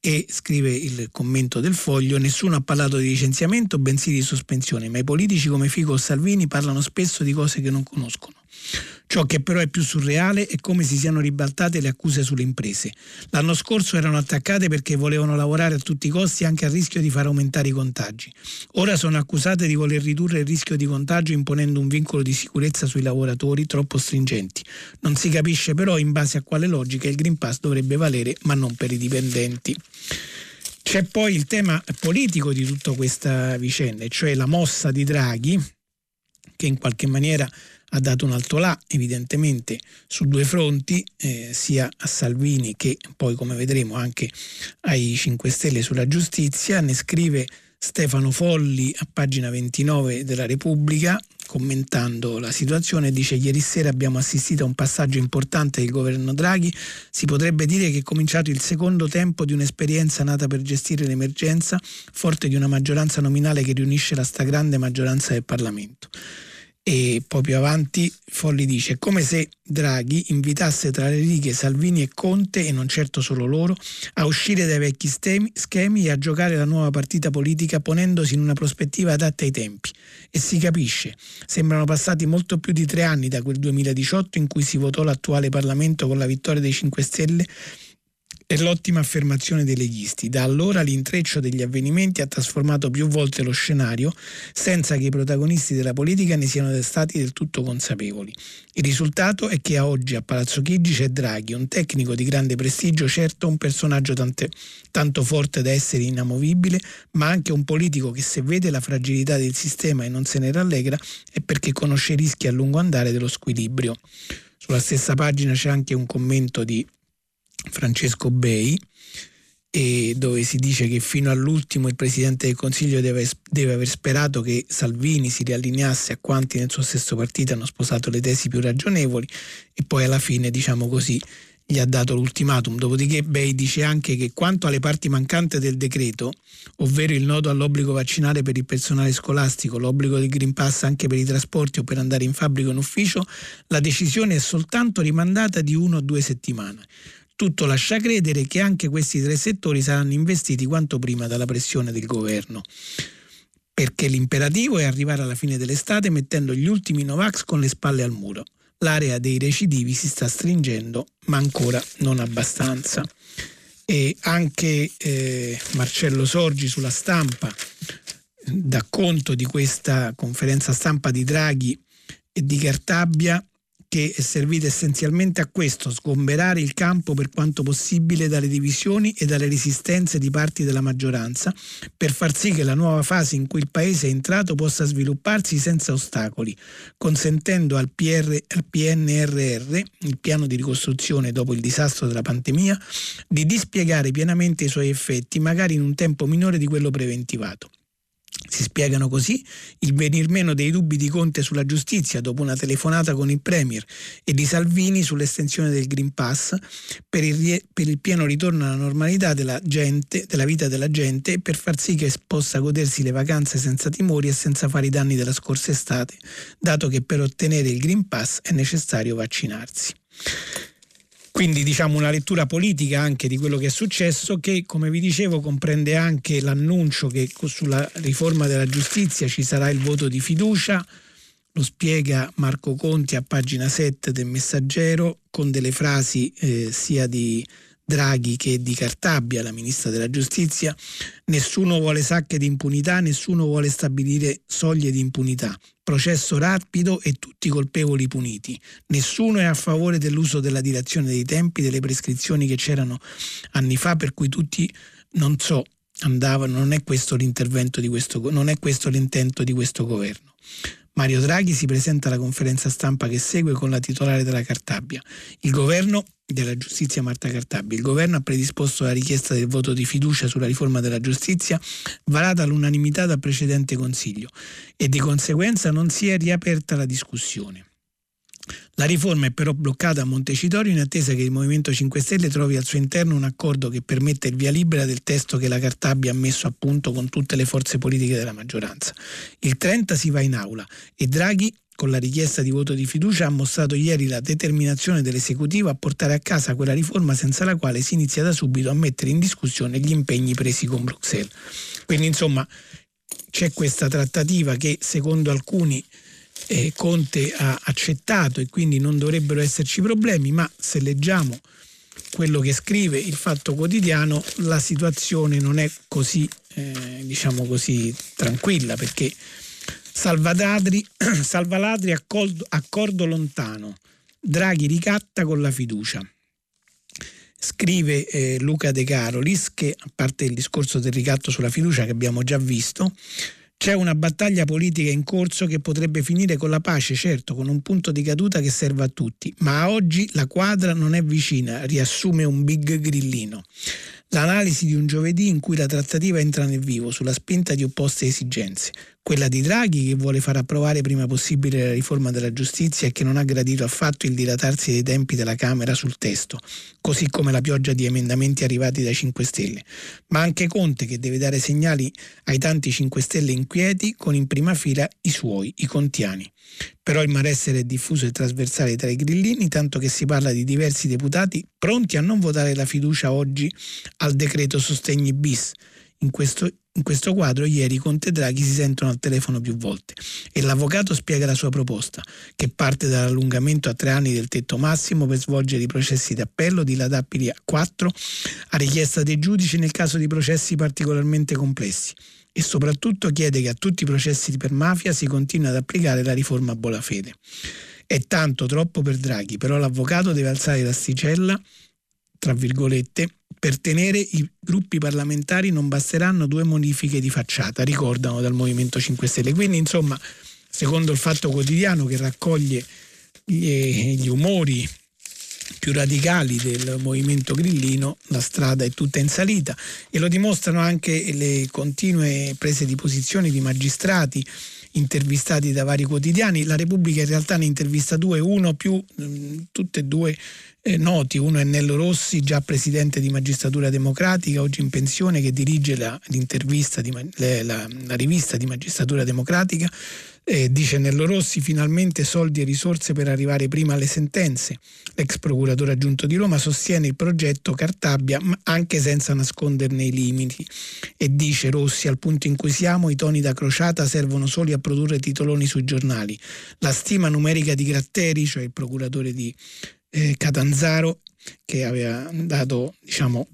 e scrive il commento del foglio nessuno ha parlato di licenziamento bensì di sospensione, ma i politici come Fico o Salvini parlano spesso di cose che non conoscono. Ciò che però è più surreale è come si siano ribaltate le accuse sulle imprese. L'anno scorso erano attaccate perché volevano lavorare a tutti i costi anche a rischio di far aumentare i contagi. Ora sono accusate di voler ridurre il rischio di contagio imponendo un vincolo di sicurezza sui lavoratori troppo stringenti. Non si capisce però in base a quale logica il Green Pass dovrebbe valere ma non per i dipendenti. C'è poi il tema politico di tutta questa vicenda, cioè la mossa di Draghi che in qualche maniera ha dato un alto là evidentemente su due fronti, eh, sia a Salvini che poi come vedremo anche ai 5 Stelle sulla giustizia. Ne scrive Stefano Folli a pagina 29 della Repubblica commentando la situazione dice ieri sera abbiamo assistito a un passaggio importante del governo Draghi, si potrebbe dire che è cominciato il secondo tempo di un'esperienza nata per gestire l'emergenza, forte di una maggioranza nominale che riunisce la stragrande maggioranza del Parlamento. E poi più avanti Folli dice come se Draghi invitasse tra le righe Salvini e Conte, e non certo solo loro, a uscire dai vecchi schemi e a giocare la nuova partita politica ponendosi in una prospettiva adatta ai tempi. E si capisce, sembrano passati molto più di tre anni da quel 2018 in cui si votò l'attuale Parlamento con la vittoria dei 5 Stelle è l'ottima affermazione dei leghisti. Da allora l'intreccio degli avvenimenti ha trasformato più volte lo scenario senza che i protagonisti della politica ne siano stati del tutto consapevoli. Il risultato è che oggi a Palazzo Chigi c'è Draghi, un tecnico di grande prestigio, certo un personaggio tante, tanto forte da essere inamovibile, ma anche un politico che se vede la fragilità del sistema e non se ne rallegra è perché conosce i rischi a lungo andare dello squilibrio. Sulla stessa pagina c'è anche un commento di Francesco Bei, dove si dice che fino all'ultimo il Presidente del Consiglio deve, deve, aver sperato che Salvini si riallineasse a quanti nel suo stesso partito hanno sposato le tesi più ragionevoli e poi alla fine, diciamo così, gli ha dato l'ultimatum. Dopodiché Bei dice anche che quanto alle parti mancanti del decreto, ovvero il nodo all'obbligo vaccinale per il personale scolastico, l'obbligo del Green Pass anche per i trasporti o per andare in fabbrica o in ufficio, la decisione è soltanto rimandata di uno o due settimane. Tutto lascia credere che anche questi tre settori saranno investiti quanto prima dalla pressione del governo. Perché l'imperativo è arrivare alla fine dell'estate mettendo gli ultimi Novax con le spalle al muro. l'area dei recidivi si sta stringendo, ma ancora non abbastanza. E anche eh, Marcello Sorgi sulla stampa dà conto di questa conferenza stampa di Draghi e di Cartabia che è servita essenzialmente a questo, sgomberare il campo per quanto possibile dalle divisioni e dalle resistenze di parti della maggioranza, per far sì che la nuova fase in cui il Paese è entrato possa svilupparsi senza ostacoli, consentendo al, PR, al PNRR, il piano di ricostruzione dopo il disastro della pandemia, di dispiegare pienamente i suoi effetti, magari in un tempo minore di quello preventivato. Si spiegano così il venir meno dei dubbi di Conte sulla giustizia dopo una telefonata con il Premier e di Salvini sull'estensione del Green Pass per il, per il pieno ritorno alla normalità della, gente, della vita della gente e per far sì che possa godersi le vacanze senza timori e senza fare i danni della scorsa estate, dato che per ottenere il Green Pass è necessario vaccinarsi. Quindi diciamo una lettura politica anche di quello che è successo che come vi dicevo comprende anche l'annuncio che sulla riforma della giustizia ci sarà il voto di fiducia, lo spiega Marco Conti a pagina 7 del Messaggero con delle frasi eh, sia di Draghi che di Cartabia, la ministra della giustizia, nessuno vuole sacche di impunità, nessuno vuole stabilire soglie di impunità, processo rapido e tutti colpevoli puniti. Nessuno è a favore dell'uso della dilazione dei tempi, delle prescrizioni che c'erano anni fa, per cui tutti, non so, andavano, non è questo l'intervento di questo, non è questo l'intento di questo governo. Mario Draghi si presenta alla conferenza stampa che segue con la titolare della Cartabia. Il governo della giustizia Marta Cartabia. Il governo ha predisposto la richiesta del voto di fiducia sulla riforma della giustizia varata all'unanimità dal precedente Consiglio e di conseguenza non si è riaperta la discussione. La riforma è però bloccata a Montecitorio in attesa che il Movimento 5 Stelle trovi al suo interno un accordo che permette il via libera del testo che la Cartabia ha messo a punto con tutte le forze politiche della maggioranza. Il 30 si va in aula e Draghi con la richiesta di voto di fiducia ha mostrato ieri la determinazione dell'esecutivo a portare a casa quella riforma senza la quale si inizia da subito a mettere in discussione gli impegni presi con Bruxelles. Quindi insomma c'è questa trattativa che secondo alcuni eh, Conte ha accettato e quindi non dovrebbero esserci problemi, ma se leggiamo quello che scrive il Fatto Quotidiano, la situazione non è così, eh, diciamo così, tranquilla perché Salvadadri, Salvaladri accordo, accordo lontano, Draghi ricatta con la fiducia. Scrive eh, Luca De Carolis che, a parte il discorso del ricatto sulla fiducia che abbiamo già visto, c'è una battaglia politica in corso che potrebbe finire con la pace, certo, con un punto di caduta che serve a tutti, ma oggi la quadra non è vicina, riassume un big grillino. L'analisi di un giovedì in cui la trattativa entra nel vivo sulla spinta di opposte esigenze quella di Draghi che vuole far approvare prima possibile la riforma della giustizia e che non ha gradito affatto il dilatarsi dei tempi della Camera sul testo, così come la pioggia di emendamenti arrivati dai 5 Stelle, ma anche Conte che deve dare segnali ai tanti 5 Stelle inquieti con in prima fila i suoi, i contiani. Però il malessere è diffuso e trasversale tra i grillini, tanto che si parla di diversi deputati pronti a non votare la fiducia oggi al decreto sostegni bis. In questo in questo quadro ieri Conte e Draghi si sentono al telefono più volte e l'avvocato spiega la sua proposta, che parte dall'allungamento a tre anni del tetto massimo per svolgere i processi d'appello dilatabili a quattro a richiesta dei giudici nel caso di processi particolarmente complessi e soprattutto chiede che a tutti i processi per mafia si continui ad applicare la riforma Bolafede. È tanto troppo per Draghi, però l'avvocato deve alzare l'asticella, tra virgolette, per tenere i gruppi parlamentari non basteranno due modifiche di facciata, ricordano dal Movimento 5 Stelle. Quindi, insomma, secondo il Fatto Quotidiano che raccoglie gli, gli umori più radicali del movimento grillino, la strada è tutta in salita e lo dimostrano anche le continue prese di posizione di magistrati intervistati da vari quotidiani. La Repubblica in realtà ne intervista due, uno più, tutte e due eh, noti. Uno è Nello Rossi, già presidente di Magistratura Democratica, oggi in pensione, che dirige la, la, la rivista di Magistratura Democratica. Eh, dice Nello Rossi, finalmente soldi e risorse per arrivare prima alle sentenze. L'ex procuratore aggiunto di Roma sostiene il progetto Cartabia anche senza nasconderne i limiti e dice Rossi, al punto in cui siamo i toni da crociata servono solo a produrre titoloni sui giornali. La stima numerica di Gratteri, cioè il procuratore di eh, Catanzaro, che aveva dato diciamo,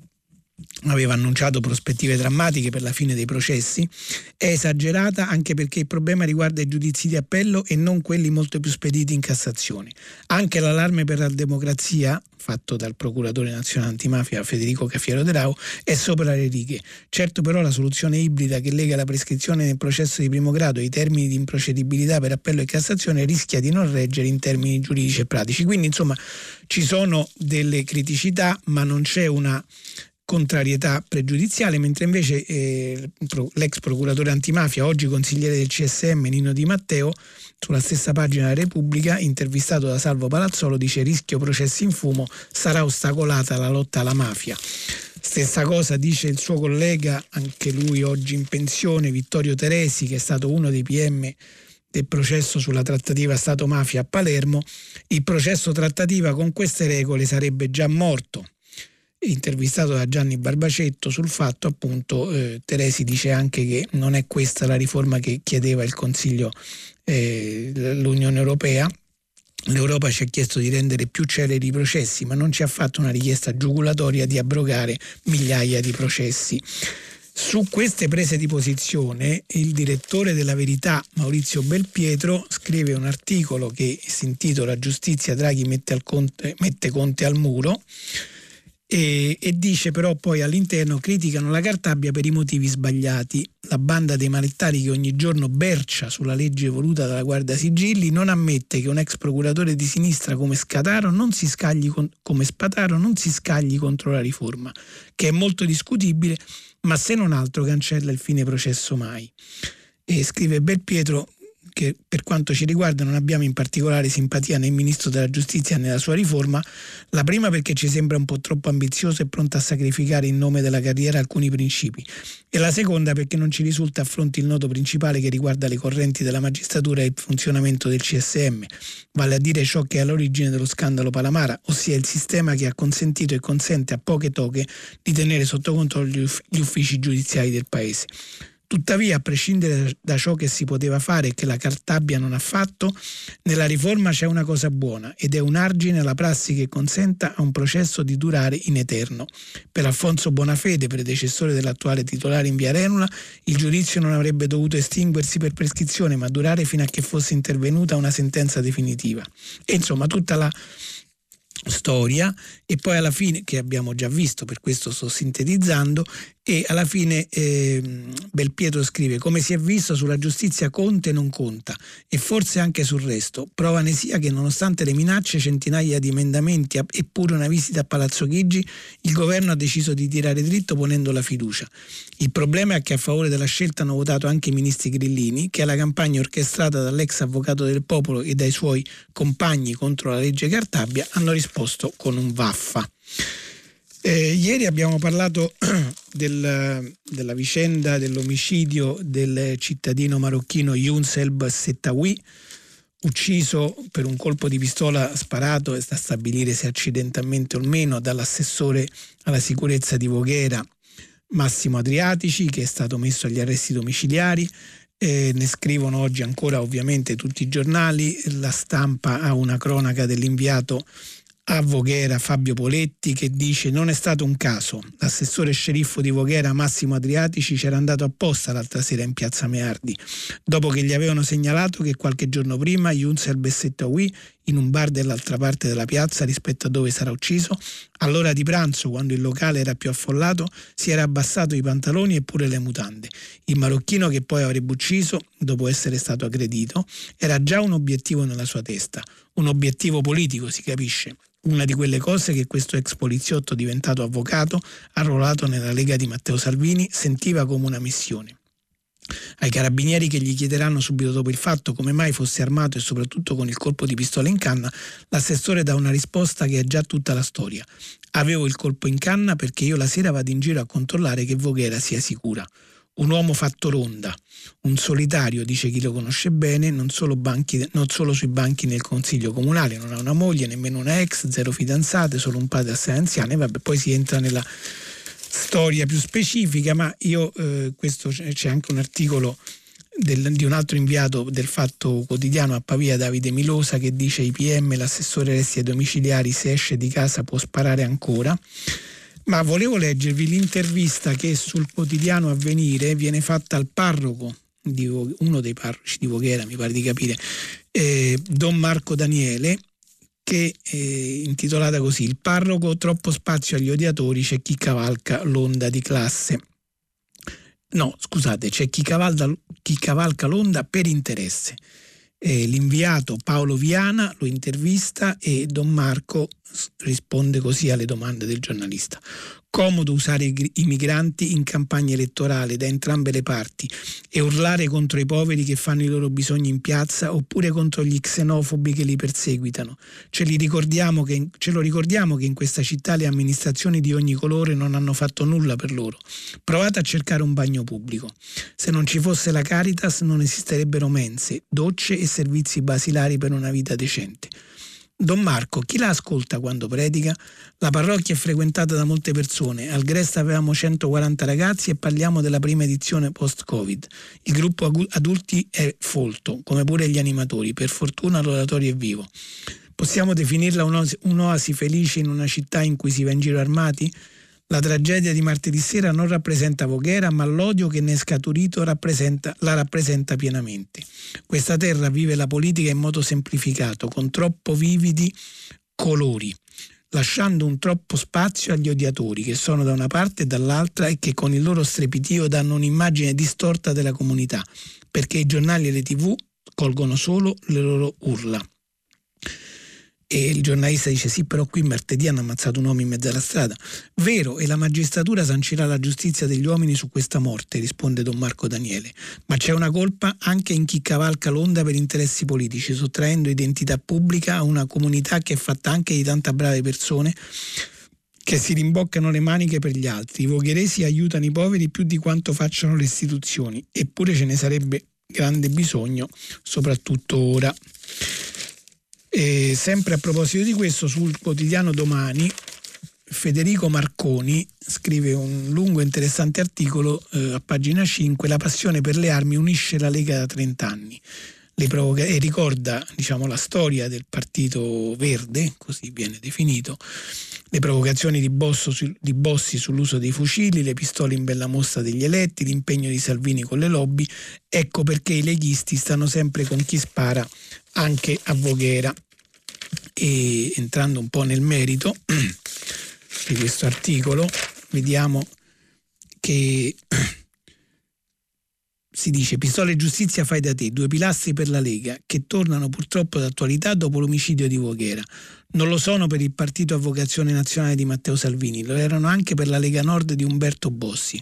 aveva annunciato prospettive drammatiche per la fine dei processi, è esagerata anche perché il problema riguarda i giudizi di appello e non quelli molto più spediti in Cassazione. Anche l'allarme per la democrazia, fatto dal procuratore nazionale antimafia Federico Cafiero De Rao, è sopra le righe. Certo però la soluzione ibrida che lega la prescrizione nel processo di primo grado e i termini di improcedibilità per appello e Cassazione rischia di non reggere in termini giuridici e pratici. Quindi insomma ci sono delle criticità ma non c'è una contrarietà pregiudiziale, mentre invece eh, l'ex procuratore antimafia, oggi consigliere del CSM Nino Di Matteo, sulla stessa pagina della Repubblica, intervistato da Salvo Palazzolo, dice rischio processi in fumo, sarà ostacolata la lotta alla mafia. Stessa cosa dice il suo collega, anche lui oggi in pensione, Vittorio Teresi, che è stato uno dei PM del processo sulla trattativa Stato-mafia a Palermo. Il processo trattativa con queste regole sarebbe già morto intervistato da Gianni Barbacetto sul fatto appunto eh, Teresi dice anche che non è questa la riforma che chiedeva il Consiglio eh, l'Unione Europea L'Europa ci ha chiesto di rendere più celeri i processi, ma non ci ha fatto una richiesta giugulatoria di abrogare migliaia di processi. Su queste prese di posizione il direttore della Verità Maurizio Belpietro scrive un articolo che si intitola Giustizia Draghi mette, conte, mette Conte al muro e, e, dice però poi all'interno criticano la Cartabia per i motivi sbagliati. La banda dei malettari che ogni giorno bercia sulla legge voluta dalla Guardia Sigilli non ammette che un ex procuratore di sinistra come non si scagli con, come Spataro non si scagli contro la riforma, che è molto discutibile, ma se non altro cancella il fine processo mai. E scrive Belpietro, che per quanto ci riguarda non abbiamo in particolare simpatia né il Ministro della Giustizia né la sua riforma, la prima perché ci sembra un po' troppo ambizioso e pronto a sacrificare in nome della carriera alcuni principi e la seconda perché non ci risulta affronti il nodo principale che riguarda le correnti della magistratura e il funzionamento del CSM, vale a dire ciò che è all'origine dello scandalo Palamara, ossia il sistema che ha consentito e consente a poche toghe di tenere sotto controllo gli uffici giudiziari del Paese. Tuttavia, a prescindere da ciò che si poteva fare e che la Cartabia non ha fatto, nella riforma c'è una cosa buona ed è un argine alla prassi che consenta a un processo di durare in eterno. Per Alfonso Bonafede, predecessore dell'attuale titolare in via Renula, il giudizio non avrebbe dovuto estinguersi per prescrizione, ma durare fino a che fosse intervenuta una sentenza definitiva. E insomma, tutta la storia e poi alla fine, che abbiamo già visto, per questo sto sintetizzando, e alla fine eh, Belpietro scrive come si è visto sulla giustizia Conte non conta e forse anche sul resto. Prova ne sia che nonostante le minacce, centinaia di emendamenti e pure una visita a Palazzo Chigi, il governo ha deciso di tirare dritto ponendo la fiducia. Il problema è che a favore della scelta hanno votato anche i ministri grillini che alla campagna orchestrata dall'ex avvocato del popolo e dai suoi compagni contro la legge Cartabia hanno risposto con un vaffa. Eh, ieri abbiamo parlato del, della vicenda dell'omicidio del cittadino marocchino Younselb Settawi, ucciso per un colpo di pistola sparato, è da stabilire se accidentalmente o meno, dall'assessore alla sicurezza di Voghera Massimo Adriatici, che è stato messo agli arresti domiciliari. Eh, ne scrivono oggi ancora ovviamente tutti i giornali, la stampa ha una cronaca dell'inviato a Voghera Fabio Poletti che dice non è stato un caso, l'assessore sceriffo di Voghera Massimo Adriatici c'era andato apposta l'altra sera in piazza Meardi, dopo che gli avevano segnalato che qualche giorno prima Bessetto Wii in un bar dall'altra parte della piazza rispetto a dove sarà ucciso, all'ora di pranzo quando il locale era più affollato si era abbassato i pantaloni e pure le mutande. Il marocchino che poi avrebbe ucciso, dopo essere stato aggredito, era già un obiettivo nella sua testa, un obiettivo politico si capisce, una di quelle cose che questo ex poliziotto diventato avvocato, arruolato nella Lega di Matteo Salvini, sentiva come una missione. Ai carabinieri che gli chiederanno subito dopo il fatto come mai fosse armato e soprattutto con il colpo di pistola in canna, l'assessore dà una risposta che è già tutta la storia. Avevo il colpo in canna perché io la sera vado in giro a controllare che Voghera sia sicura. Un uomo fatto ronda, un solitario, dice chi lo conosce bene, non solo, banchi, non solo, sui banchi nel consiglio comunale, non ha una moglie, nemmeno una ex, zero fidanzate, solo un padre assai anziano e vabbè, poi si entra nella storia più specifica, ma io eh, questo c'è anche un articolo del, di un altro inviato del Fatto Quotidiano a Pavia, Davide Milosa, che dice i PM, l'assessore resti ai domiciliari, se esce di casa può sparare ancora. Ma volevo leggervi l'intervista che sul quotidiano Avvenire viene fatta al parroco, uno dei parroci di Voghera, mi pare di capire, eh, Don Marco Daniele, che è intitolata così Il parroco, troppo spazio agli odiatori, c'è chi cavalca l'onda di classe. No, scusate, c'è chi, cavalda, chi cavalca l'onda per interesse. Eh, l'inviato Paolo Viana lo intervista e Don Marco risponde così alle domande del giornalista. Comodo usare i migranti in campagna elettorale da entrambe le parti e urlare contro i poveri che fanno i loro bisogni in piazza oppure contro gli xenofobi che li perseguitano. Ce, ricordiamo che, ce lo ricordiamo che in questa città le amministrazioni di ogni colore non hanno fatto nulla per loro. Provate a cercare un bagno pubblico. Se non ci fosse la Caritas non esisterebbero mense, docce e servizi basilari per una vita decente. Don Marco, chi la ascolta quando predica? La parrocchia è frequentata da molte persone, al Grest avevamo 140 ragazzi e parliamo della prima edizione post-Covid. Il gruppo adulti è folto, come pure gli animatori, per fortuna l'oratorio è vivo. Possiamo definirla un'oasi felice in una città in cui si va in giro armati? La tragedia di martedì sera non rappresenta Voghera, ma l'odio che ne è scaturito rappresenta, la rappresenta pienamente. Questa terra vive la politica in modo semplificato, con troppo vividi colori, lasciando un troppo spazio agli odiatori che sono da una parte e dall'altra e che con il loro strepitio danno un'immagine distorta della comunità, perché i giornali e le tv colgono solo le loro urla. E il giornalista dice sì, però qui martedì hanno ammazzato un uomo in mezzo alla strada. Vero, e la magistratura sancirà la giustizia degli uomini su questa morte, risponde Don Marco Daniele. Ma c'è una colpa anche in chi cavalca l'onda per interessi politici, sottraendo identità pubblica a una comunità che è fatta anche di tante brave persone che si rimboccano le maniche per gli altri. I vogheresi aiutano i poveri più di quanto facciano le istituzioni, eppure ce ne sarebbe grande bisogno, soprattutto ora. E sempre a proposito di questo, sul quotidiano Domani, Federico Marconi scrive un lungo e interessante articolo eh, a pagina 5, La passione per le armi unisce la Lega da 30 anni. Provoca- e ricorda diciamo, la storia del Partito Verde, così viene definito, le provocazioni di, su- di, Bossi sull'uso dei fucili, le pistole in bella mostra degli eletti, l'impegno di Salvini con le lobby. Ecco perché i leghisti stanno sempre con chi spara anche a Voghera e entrando un po' nel merito di questo articolo, vediamo che si dice pistole e giustizia fai da te, due pilastri per la Lega che tornano purtroppo d'attualità dopo l'omicidio di Voghera. Non lo sono per il partito a vocazione nazionale di Matteo Salvini, lo erano anche per la Lega Nord di Umberto Bossi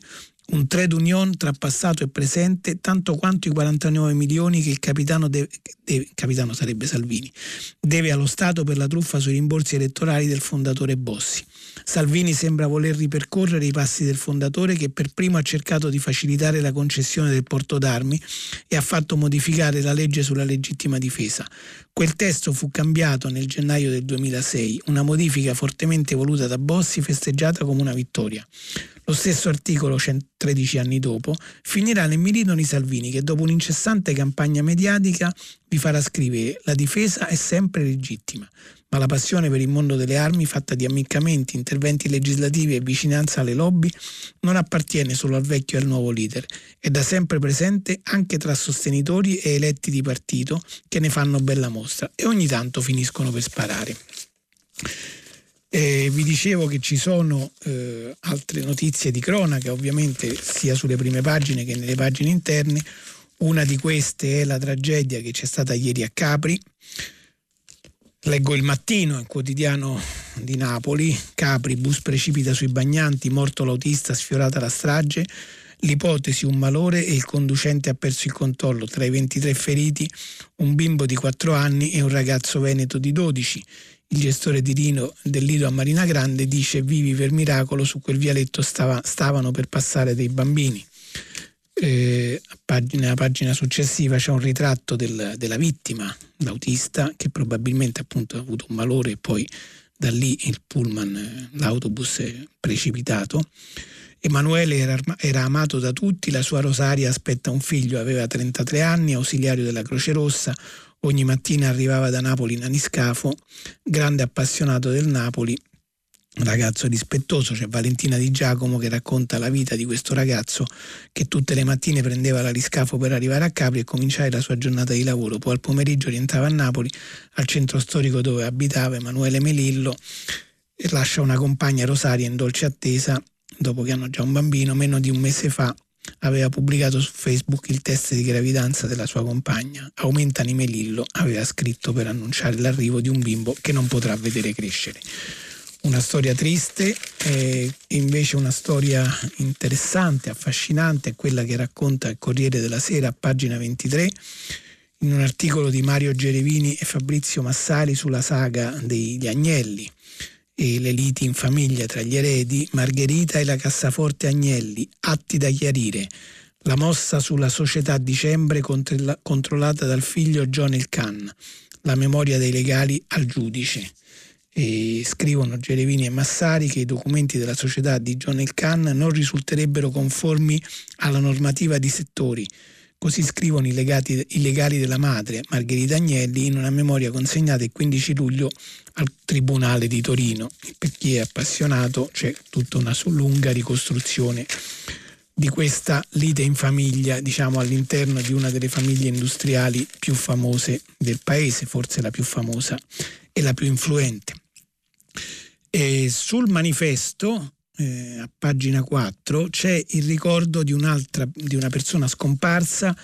un trade union tra passato e presente tanto quanto i 49 milioni che il capitano, deve, deve, capitano Salvini deve allo Stato per la truffa sui rimborsi elettorali del fondatore Bossi. Salvini sembra voler ripercorrere i passi del fondatore che per primo ha cercato di facilitare la concessione del porto d'armi e ha fatto modificare la legge sulla legittima difesa. Quel testo fu cambiato nel gennaio del 2006, una modifica fortemente voluta da Bossi festeggiata come una vittoria. Lo stesso articolo, 13 anni dopo, finirà nel mirino di Salvini che dopo un'incessante campagna mediatica vi farà scrivere la difesa è sempre legittima, ma la passione per il mondo delle armi fatta di ammiccamenti, interventi legislativi e vicinanza alle lobby non appartiene solo al vecchio e al nuovo leader, è da sempre presente anche tra sostenitori e eletti di partito che ne fanno bella mostra e ogni tanto finiscono per sparare. Eh, vi dicevo che ci sono eh, altre notizie di cronaca, ovviamente sia sulle prime pagine che nelle pagine interne. Una di queste è la tragedia che c'è stata ieri a Capri. Leggo il mattino, il quotidiano di Napoli. Capri, bus precipita sui bagnanti, morto l'autista, sfiorata la strage. L'ipotesi un malore e il conducente ha perso il controllo. Tra i 23 feriti un bimbo di 4 anni e un ragazzo veneto di 12 il gestore di Rino del Lido a Marina Grande dice vivi per miracolo su quel vialetto stava, stavano per passare dei bambini. Eh, nella pagina successiva c'è un ritratto del, della vittima, l'autista, che probabilmente appunto ha avuto un malore e poi da lì il pullman, eh, l'autobus è precipitato. Emanuele era, era, amato da tutti, la sua Rosaria aspetta un figlio, aveva 33 anni, ausiliario della Croce Rossa, ogni mattina arrivava da Napoli in aniscafo, grande appassionato del Napoli, ragazzo rispettoso, c'è Valentina Di Giacomo che racconta la vita di questo ragazzo che tutte le mattine prendeva l'ariscafo per arrivare a Capri e cominciare la sua giornata di lavoro, poi al pomeriggio rientrava a Napoli, al centro storico dove abitava Emanuele Melillo e lascia una compagna Rosaria in dolce attesa dopo che hanno già un bambino, meno di un mese fa aveva pubblicato su Facebook il test di gravidanza della sua compagna. Aumenta Nimelillo aveva scritto per annunciare l'arrivo di un bimbo che non potrà vedere crescere. Una storia triste e invece una storia interessante, affascinante, è quella che racconta il Corriere della Sera a pagina 23 in un articolo di Mario Gerevini e Fabrizio Massari sulla saga degli Agnelli e le liti in famiglia tra gli eredi, Margherita e la cassaforte Agnelli, atti da chiarire, la mossa sulla società dicembre controllata dal figlio John El Khan, la memoria dei legali al giudice. E scrivono Gerevini e Massari che i documenti della società di John El Khan non risulterebbero conformi alla normativa di settori, Così scrivono i, legati, i, legali della madre, Margherita Agnelli, in una memoria consegnata il 15 luglio al Tribunale di Torino. Per chi è appassionato c'è tutta una lunga ricostruzione di questa lite in famiglia, diciamo all'interno di una delle famiglie industriali più famose del paese, forse la più famosa e la più influente. E sul manifesto eh, a pagina 4 c'è il ricordo di, di una persona scomparsa.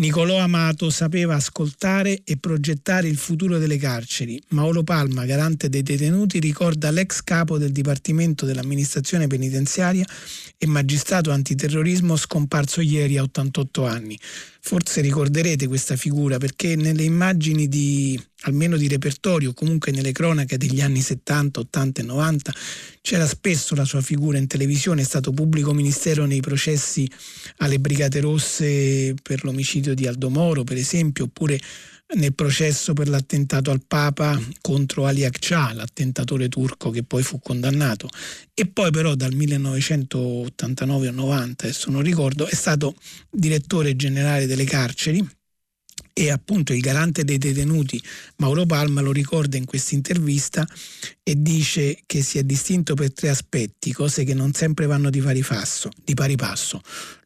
Nicolò Amato sapeva ascoltare e progettare il futuro delle carceri. Mauro Palma, garante dei detenuti, ricorda l'ex capo del Dipartimento dell'amministrazione penitenziaria e magistrato antiterrorismo scomparso ieri a 88 anni. Forse ricorderete questa figura perché nelle immagini di almeno di repertorio, comunque nelle cronache degli anni 70, 80 e 90, c'era spesso la sua figura in televisione, è stato pubblico ministero nei processi alle Brigate Rosse per l'omicidio di Aldo Moro, per esempio, oppure nel processo per l'attentato al Papa contro Ali Akçaa, l'attentatore turco che poi fu condannato. E poi però dal 1989 o 90, adesso non ricordo, è stato direttore generale delle carceri e appunto il garante dei detenuti Mauro Palma lo ricorda in questa intervista e dice che si è distinto per tre aspetti, cose che non sempre vanno di pari, passo, di pari passo.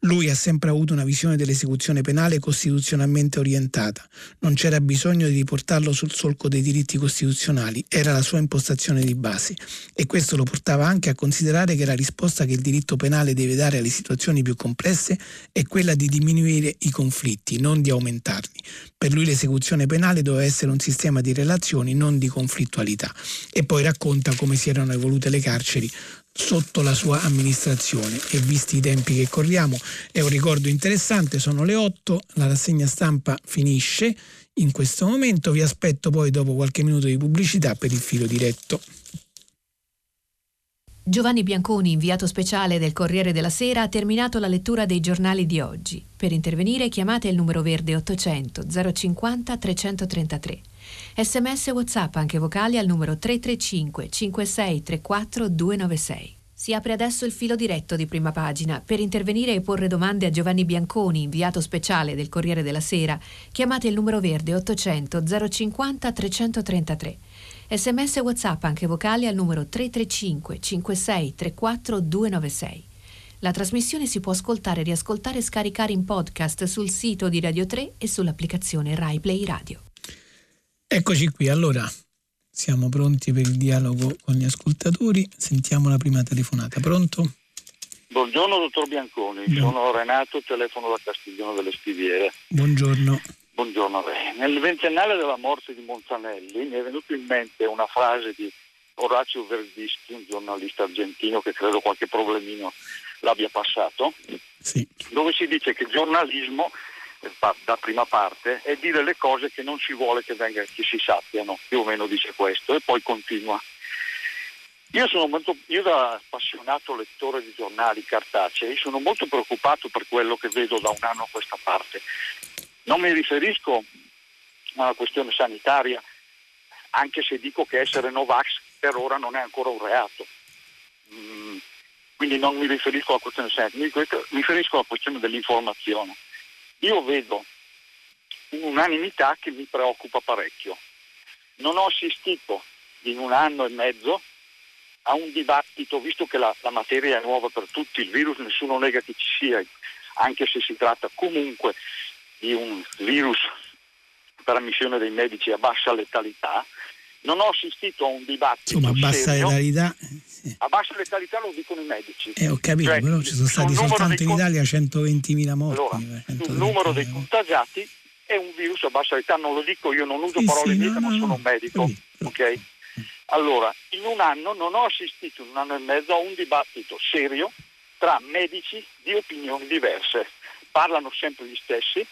Lui ha sempre avuto una visione dell'esecuzione penale costituzionalmente orientata. Non c'era bisogno di riportarlo sul solco dei diritti costituzionali, era la sua impostazione di base. E questo lo portava anche a considerare che la risposta che il diritto penale deve dare alle situazioni più complesse è quella di diminuire i conflitti, non di aumentarli. Per lui l'esecuzione penale doveva essere un sistema di relazioni, non di conflittualità. E poi racconta come si erano evolute le carceri sotto la sua amministrazione e visti i tempi che corriamo è un ricordo interessante, sono le 8, la rassegna stampa finisce in questo momento, vi aspetto poi dopo qualche minuto di pubblicità per il filo diretto. Giovanni Bianconi, inviato speciale del Corriere della Sera, ha terminato la lettura dei giornali di oggi. Per intervenire chiamate il numero verde 800 050 333. Sms WhatsApp anche vocali al numero 335 5634 296. Si apre adesso il filo diretto di prima pagina. Per intervenire e porre domande a Giovanni Bianconi, inviato speciale del Corriere della Sera, chiamate il numero verde 800 050 333. Sms WhatsApp anche vocali al numero 335 5634 296. La trasmissione si può ascoltare, riascoltare e scaricare in podcast sul sito di Radio 3 e sull'applicazione Rai Play Radio. Eccoci qui, allora siamo pronti per il dialogo con gli ascoltatori. Sentiamo la prima telefonata. Pronto? Buongiorno dottor Bianconi, Buongiorno. sono Renato, telefono da Castiglione delle Stiviere. Buongiorno. Buongiorno a lei. Nel ventennale della morte di Montanelli mi è venuta in mente una frase di Orazio Verdischi, un giornalista argentino che credo qualche problemino l'abbia passato, sì. dove si dice che il giornalismo da prima parte è dire le cose che non si vuole che, venga, che si sappiano, più o meno dice questo, e poi continua. Io, sono molto, io da appassionato lettore di giornali cartacei sono molto preoccupato per quello che vedo da un anno a questa parte. Non mi riferisco a una questione sanitaria, anche se dico che essere Novax per ora non è ancora un reato. Mm, quindi non mi riferisco alla questione sanitaria, mi riferisco alla questione dell'informazione. Io vedo un'unanimità che mi preoccupa parecchio. Non ho assistito in un anno e mezzo a un dibattito, visto che la, la, materia è nuova per tutti, il virus nessuno nega che ci sia, anche se si tratta comunque di un virus per ammissione dei medici a bassa letalità, non ho assistito a un dibattito Insomma, a bassa serio, letalità sì. a bassa letalità lo dicono i medici eh, ho capito cioè, però ci sono stati soltanto in Italia 100.000 morti allora, il numero dei contagiati è un virus a bassa età, non lo dico io, non uso sì, parole sì, mie, no, ma no, sono un medico. No, okay? Allora, in un anno non ho assistito, in un anno e mezzo, a un dibattito serio tra medici di opinioni diverse. Parlano sempre gli stessi,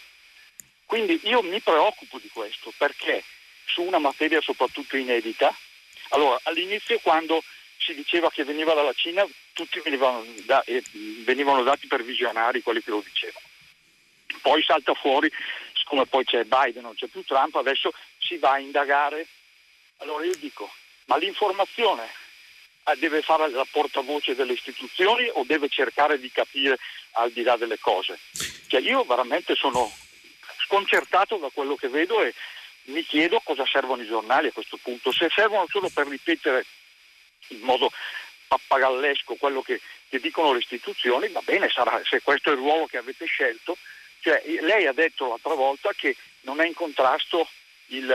quindi io mi preoccupo di questo perché su una materia soprattutto inedita, allora all'inizio quando si diceva che veniva dalla Cina, tutti venivano, da, eh, venivano dati per visionari quelli che lo dicevano. Poi salta fuori siccome poi c'è Biden, non c'è più Trump, adesso si va a indagare. Allora io dico, ma l'informazione eh, deve fare la portavoce delle istituzioni o deve cercare di capire al di là delle cose? Cioè io veramente sono sconcertato da quello che vedo e mi chiedo cosa servono i giornali a questo punto. Se servono solo per ripetere in modo pappagallesco quello che, che dicono le istituzioni, va bene, sarà, se questo è il ruolo che avete scelto, cioè, lei ha detto l'altra volta che non è in contrasto il,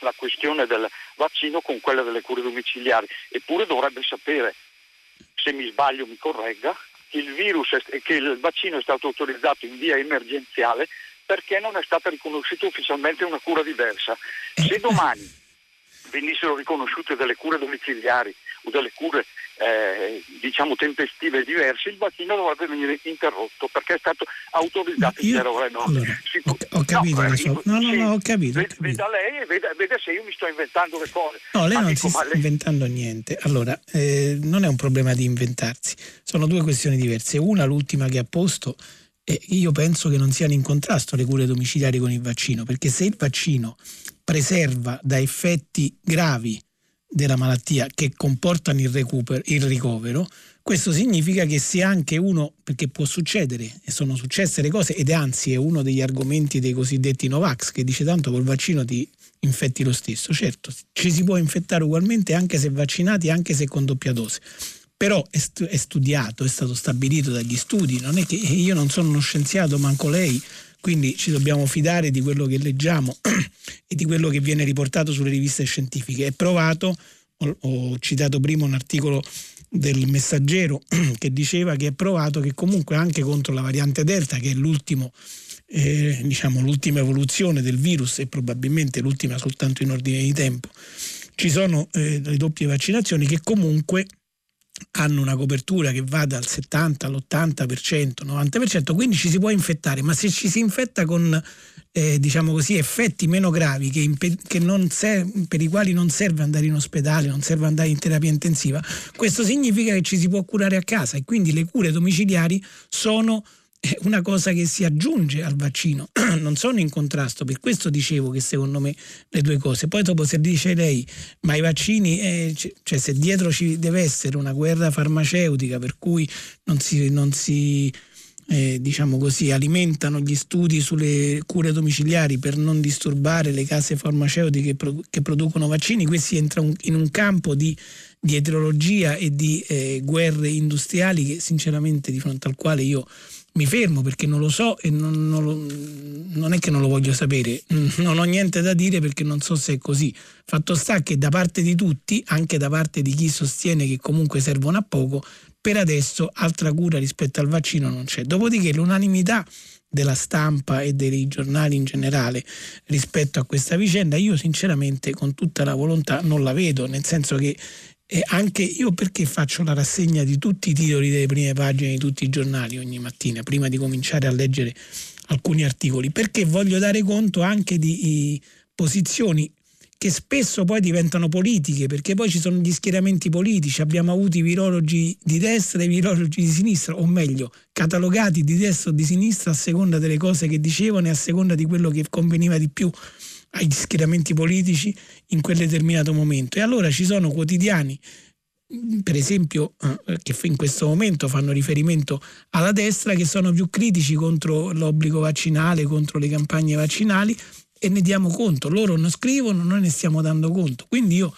la questione del vaccino con quella delle cure domiciliari, eppure dovrebbe sapere, se mi sbaglio mi corregga, che il, virus è, che il vaccino è stato autorizzato in via emergenziale perché non è stata riconosciuta ufficialmente una cura diversa. Se domani venissero riconosciute delle cure domiciliari o delle cure eh, diciamo tempestive diverse, il vaccino dovrebbe venire interrotto perché è stato autorizzato io, no. allora, ho, ho, capito no, sua... no, no, no, ho capito, veda, veda lei e veda, veda, se io mi sto inventando le cose. No, lei non dico, si sta lei... inventando niente. Allora, eh, non è un problema di inventarsi, sono due questioni diverse. Una, l'ultima che ha posto, eh, io penso che non siano in contrasto le cure domiciliari con il vaccino, perché se il vaccino preserva da effetti gravi della malattia che comportano il, recupero, il ricovero, questo significa che se anche uno, perché può succedere, e sono successe le cose, ed anzi è uno degli argomenti dei cosiddetti Novax, che dice tanto col vaccino ti infetti lo stesso. Certo, ci si può infettare ugualmente anche se vaccinati, anche se con doppia dose. Però è, stu- è studiato, è stato stabilito dagli studi, non è che io non sono uno scienziato, manco lei, quindi ci dobbiamo fidare di quello che leggiamo e di quello che viene riportato sulle riviste scientifiche. È provato, ho, ho citato prima un articolo del messaggero che diceva che è provato che comunque anche contro la variante Delta, che è l'ultimo, eh, diciamo, l'ultima evoluzione del virus e probabilmente l'ultima soltanto in ordine di tempo, ci sono eh, le doppie vaccinazioni che comunque hanno una copertura che va dal 70 all'80%, 90%, quindi ci si può infettare, ma se ci si infetta con eh, diciamo così, effetti meno gravi che impe- che ser- per i quali non serve andare in ospedale, non serve andare in terapia intensiva, questo significa che ci si può curare a casa e quindi le cure domiciliari sono è una cosa che si aggiunge al vaccino, non sono in contrasto, per questo dicevo che secondo me le due cose. Poi dopo se dice lei, ma i vaccini, eh, cioè se dietro ci deve essere una guerra farmaceutica per cui non si, non si eh, diciamo così, alimentano gli studi sulle cure domiciliari per non disturbare le case farmaceutiche che producono vaccini, questi entrano in un campo di di eterologia e di eh, guerre industriali che sinceramente di fronte al quale io mi fermo perché non lo so e non, non, lo, non, è che non lo voglio sapere, non ho niente da dire perché non so se è così. Fatto sta che da parte di tutti, anche da parte di chi sostiene che comunque servono a poco, per adesso altra cura rispetto al vaccino non c'è. Dopodiché l'unanimità della stampa e dei giornali in generale rispetto a questa vicenda, io sinceramente con tutta la volontà non la vedo, nel senso che e anche io perché faccio la rassegna di tutti i titoli delle prime pagine di tutti i giornali ogni mattina, prima di cominciare a leggere alcuni articoli, perché voglio dare conto anche di posizioni che spesso poi diventano politiche, perché poi ci sono gli schieramenti politici, abbiamo avuto i virologi di destra e i virologi di sinistra, o meglio, catalogati di destra o di sinistra a seconda delle cose che dicevano e a seconda di quello che conveniva di più agli schieramenti politici in quel determinato momento. E allora ci sono quotidiani per esempio, eh, che in questo momento fanno riferimento alla destra, che sono più critici contro l'obbligo vaccinale, contro le campagne vaccinali e ne diamo conto. Loro non scrivono, noi ne stiamo dando conto. Quindi io...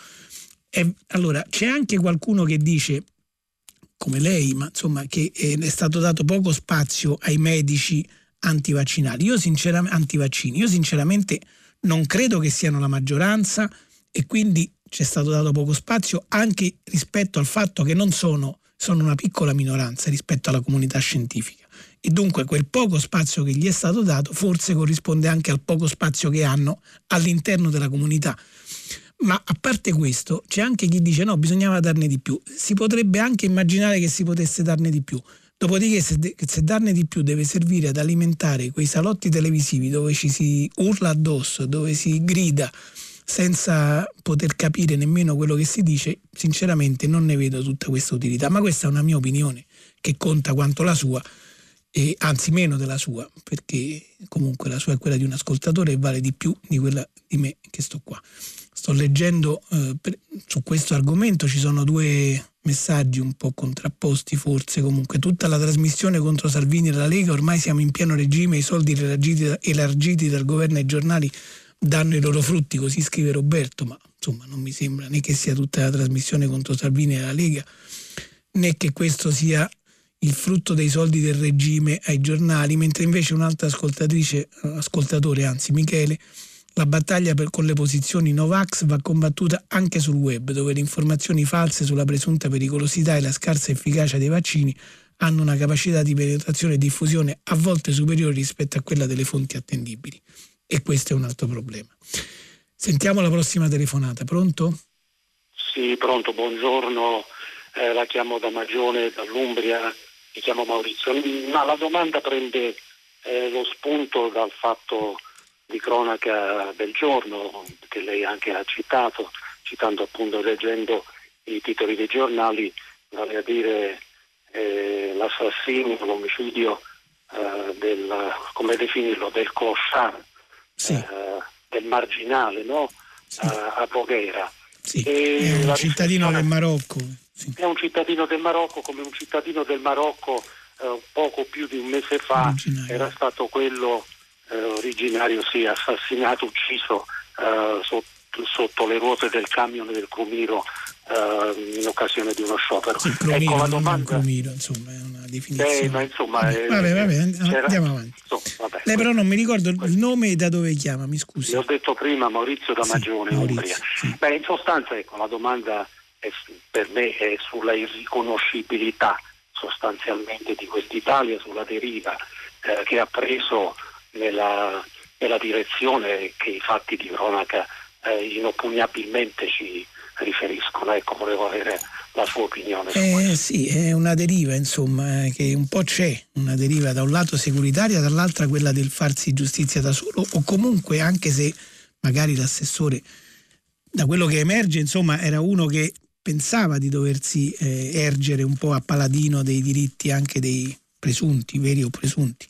Eh, allora, c'è anche qualcuno che dice, come lei, ma insomma, che è stato dato poco spazio ai medici antivaccinali. Io sinceramente, antivaccini. Io sinceramente non credo che siano la maggioranza e quindi c'è stato dato poco spazio anche rispetto al fatto che non sono, sono una piccola minoranza rispetto alla comunità scientifica e dunque quel poco spazio che gli è stato dato forse corrisponde anche al poco spazio che hanno all'interno della comunità. Ma a parte questo, c'è anche chi dice no, bisognava darne di più. Si potrebbe anche immaginare che si potesse darne di più. Dopodiché, se, de- se, darne di più deve servire ad alimentare quei salotti televisivi dove ci si urla addosso, dove si grida, senza poter capire nemmeno quello che si dice, sinceramente non ne vedo tutta questa utilità, ma questa è una mia opinione che conta quanto la sua, e anzi meno della sua, perché comunque la sua è quella di un ascoltatore e vale di più di quella di me che sto qua. Sto leggendo eh, per, su questo argomento, ci sono due messaggi un po' contrapposti forse, comunque tutta la trasmissione contro Salvini e la Lega, ormai siamo in pieno regime, i soldi elargiti, dal governo ai giornali danno i loro frutti, così scrive Roberto, ma insomma non mi sembra né che sia tutta la trasmissione contro Salvini e la Lega, né che questo sia il frutto dei soldi del regime ai giornali, mentre invece un'altra ascoltatrice, ascoltatore, anzi Michele, la battaglia per, con le posizioni Novax va combattuta anche sul web, dove le informazioni false sulla presunta pericolosità e la scarsa efficacia dei vaccini hanno una capacità di penetrazione e diffusione a volte superiore rispetto a quella delle fonti attendibili e questo è un altro problema. Sentiamo la prossima telefonata, pronto? Sì, pronto, buongiorno, eh, la chiamo da Magione, dall'Umbria, mi chiamo Maurizio. Ma la domanda prende eh, lo spunto dal fatto di cronaca del giorno che lei anche ha citato, citando appunto leggendo i titoli dei giornali, vale a dire eh, l'assassinio, l'omicidio eh, del, come definirlo, del clochard sì. eh, del marginale no? sì. a, a Voghera. Sì. è un cittadino del Marocco. È un cittadino del Marocco come un cittadino del Marocco eh, poco più di un mese fa era stato quello eh, originario, sì, assassinato, ucciso eh, sotto, sotto, le ruote del camion del Cumiro uh, in occasione di uno sciopero. Sì, cromiro, ecco la domanda. Cromiro, insomma, è una definizione. Eh, ma insomma, eh, vabbè, vabbè, andiamo avanti. Insomma, vabbè, Lei però non mi ricordo il nome e da dove chiama, mi scusi. Le ho detto prima Maurizio da Magione, Maurizio, Umbria. Sì. Beh, in sostanza, ecco, la domanda è, per me è sulla irriconoscibilità sostanzialmente di quest'Italia, sulla deriva eh, che ha preso nella, nella, direzione che i fatti di cronaca eh, inopugnabilmente ci, riferiscono. Ecco, volevo avere la sua opinione. Eh, sì, è una deriva, insomma, eh, che un po' c'è, una deriva da un lato securitaria, dall'altra quella del farsi giustizia da solo, o comunque anche se magari l'assessore, da quello che emerge, insomma, era uno che pensava di doversi eh, ergere un po' a paladino dei diritti anche dei presunti, veri o presunti,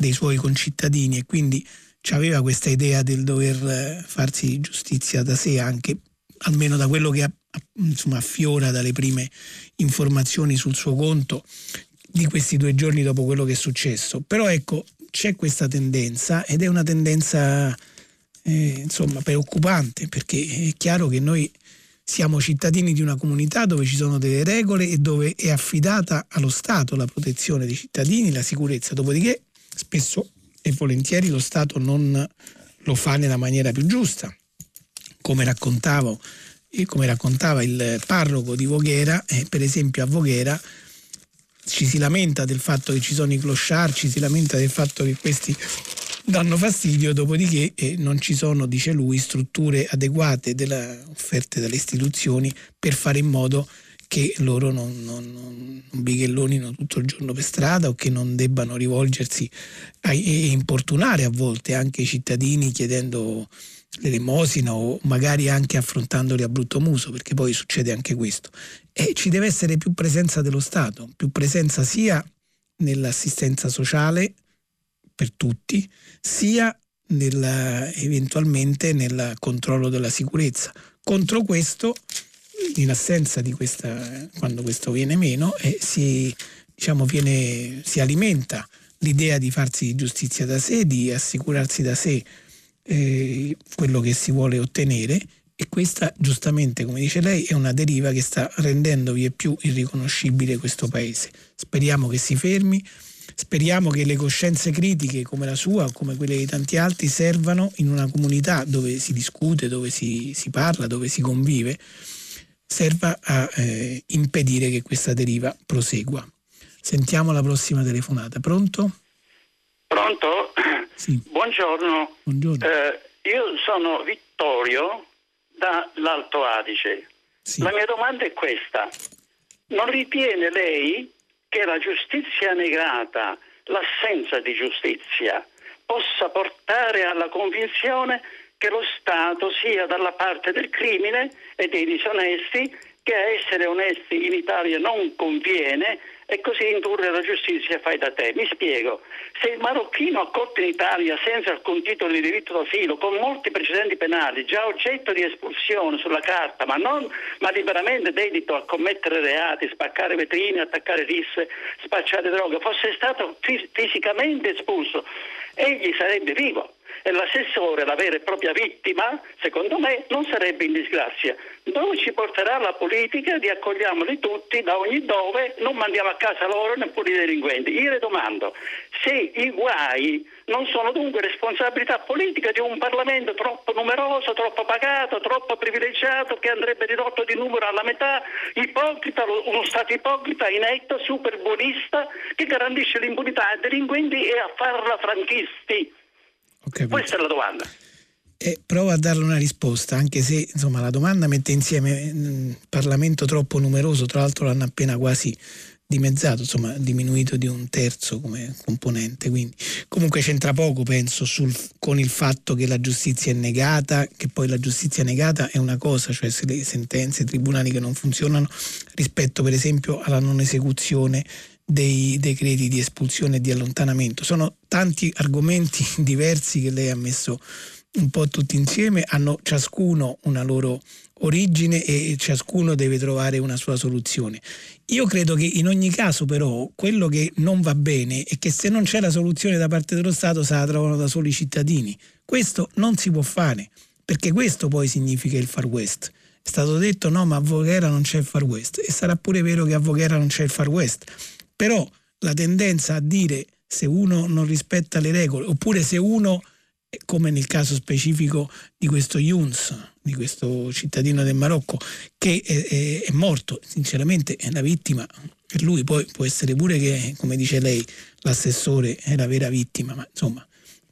dei suoi concittadini e quindi aveva questa idea del dover eh, farsi giustizia da sé anche almeno da quello che insomma, affiora dalle prime informazioni sul suo conto di questi due giorni dopo quello che è successo. Però ecco, c'è questa tendenza ed è una tendenza eh, insomma preoccupante perché è chiaro che noi siamo cittadini di una comunità dove ci sono delle regole e dove è affidata allo Stato la protezione dei cittadini, la sicurezza. Dopodiché spesso e volentieri lo Stato non lo fa nella maniera più giusta come raccontavo e come raccontava il parroco di Voghera, eh, per esempio a Voghera ci si lamenta del fatto che ci sono i clochard, ci si lamenta del fatto che questi danno fastidio, dopodiché eh, non ci sono, dice lui, strutture adeguate della, offerte dalle istituzioni per fare in modo che loro non, non, non, bighellonino tutto il giorno per strada o che non debbano rivolgersi a, e importunare a volte anche i cittadini chiedendo l'elemosina o magari anche affrontandoli a brutto muso, perché poi succede anche questo. E ci deve essere più presenza dello Stato, più presenza sia nell'assistenza sociale per tutti, sia nella, eventualmente nel controllo della sicurezza. Contro questo, in assenza di questa, quando questo viene meno, eh, si, diciamo, viene, si alimenta l'idea di farsi giustizia da sé, di assicurarsi da sé eh, quello che si vuole ottenere e questa giustamente, come dice lei, è una deriva che sta rendendo via più irriconoscibile questo paese. Speriamo che si fermi, speriamo che le coscienze critiche come la sua come quelle di tanti altri servano in una comunità dove si discute, dove si, si parla, dove si convive, serva a eh, impedire che questa deriva prosegua. Sentiamo la prossima telefonata. Pronto? Pronto? Sì. Buongiorno. Buongiorno. Eh, io sono Vittorio dall'Alto Adige. Sì. La mia domanda è questa. Non ritiene lei che la giustizia negata, l'assenza di giustizia, possa portare alla convinzione che lo Stato sia dalla parte del crimine e dei disonesti, che a essere onesti in Italia non conviene e così indurre la giustizia fai da te. Mi spiego, se il marocchino accolto in Italia senza alcun titolo di diritto d'asilo, con molti precedenti penali, già oggetto di espulsione sulla carta, ma, non, ma liberamente dedito a commettere reati, spaccare vetrine, attaccare risse, spacciare droga, fosse stato fis- fisicamente espulso, egli sarebbe vivo e l'assessore, la vera e propria vittima, secondo me, non sarebbe in disgrazia. Dove ci porterà la politica di accogliamoli tutti da ogni dove, non mandiamo a casa loro neppure i delinquenti. Io le domando se i guai non sono dunque responsabilità politica di un Parlamento troppo numeroso, troppo pagato, troppo privilegiato, che andrebbe ridotto di numero alla metà, ipocrita, uno Stato ipocrita, inetto, super buonista, che garantisce l'impunità ai delinquenti e a farla franchisti. Questa è la domanda. E provo a darle una risposta, anche se insomma, la domanda mette insieme un Parlamento troppo numeroso, tra l'altro l'hanno appena quasi dimezzato, insomma diminuito di un terzo come componente, quindi comunque c'entra poco penso sul, con il fatto che la giustizia è negata, che poi la giustizia negata è una cosa, cioè se le sentenze, i tribunali che non funzionano rispetto per esempio alla non esecuzione dei decreti di espulsione e di allontanamento. Sono tanti argomenti diversi che lei ha messo un po' tutti insieme, hanno ciascuno una loro origine e ciascuno deve trovare una sua soluzione. Io credo che in ogni caso però quello che non va bene è che se non c'è la soluzione da parte dello Stato se la trovano da soli i cittadini. Questo non si può fare, perché questo poi significa il Far West. È stato detto no, ma a Voghera non c'è il Far West e sarà pure vero che a Voghera non c'è il Far West però la tendenza a dire se uno non rispetta le regole, oppure se uno, come nel caso specifico di questo Younes, di questo cittadino del Marocco, che è, è, è morto, sinceramente è la vittima, per lui poi può essere pure che, come dice lei, l'assessore è la vera vittima, ma insomma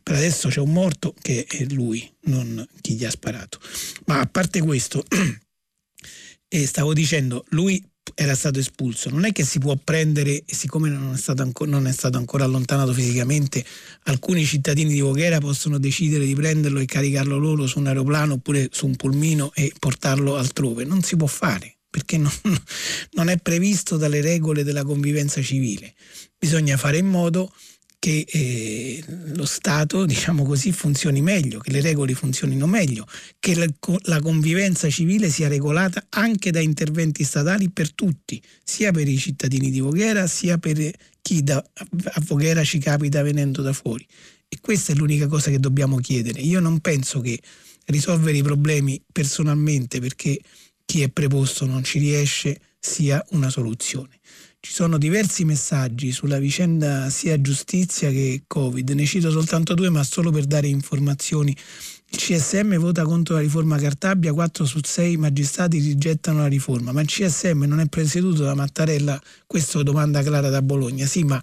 per adesso c'è un morto che è lui, non chi gli ha sparato. Ma a parte questo, stavo dicendo, lui era stato espulso. Non è che si può prendere, siccome non è, stato ancora, non è stato ancora allontanato fisicamente, alcuni cittadini di Voghera possono decidere di prenderlo e caricarlo loro su un aeroplano oppure su un pulmino e portarlo altrove. Non si può fare perché non, non è previsto dalle regole della convivenza civile. Bisogna fare in modo che eh, lo Stato, diciamo così, funzioni meglio, che le regole funzionino meglio, che la, la, convivenza civile sia regolata anche da interventi statali per tutti, sia per i cittadini di Voghera, sia per chi da, a Voghera ci capita venendo da fuori. E questa è l'unica cosa che dobbiamo chiedere. Io non penso che risolvere i problemi personalmente perché chi è preposto non ci riesce sia una soluzione. Ci sono diversi messaggi sulla vicenda sia giustizia che Covid, ne cito soltanto due ma solo per dare informazioni. Il CSM vota contro la riforma Cartabia, 4 su 6 magistrati rigettano la riforma, ma il CSM non è presieduto da Mattarella, questa domanda clara da Bologna, sì ma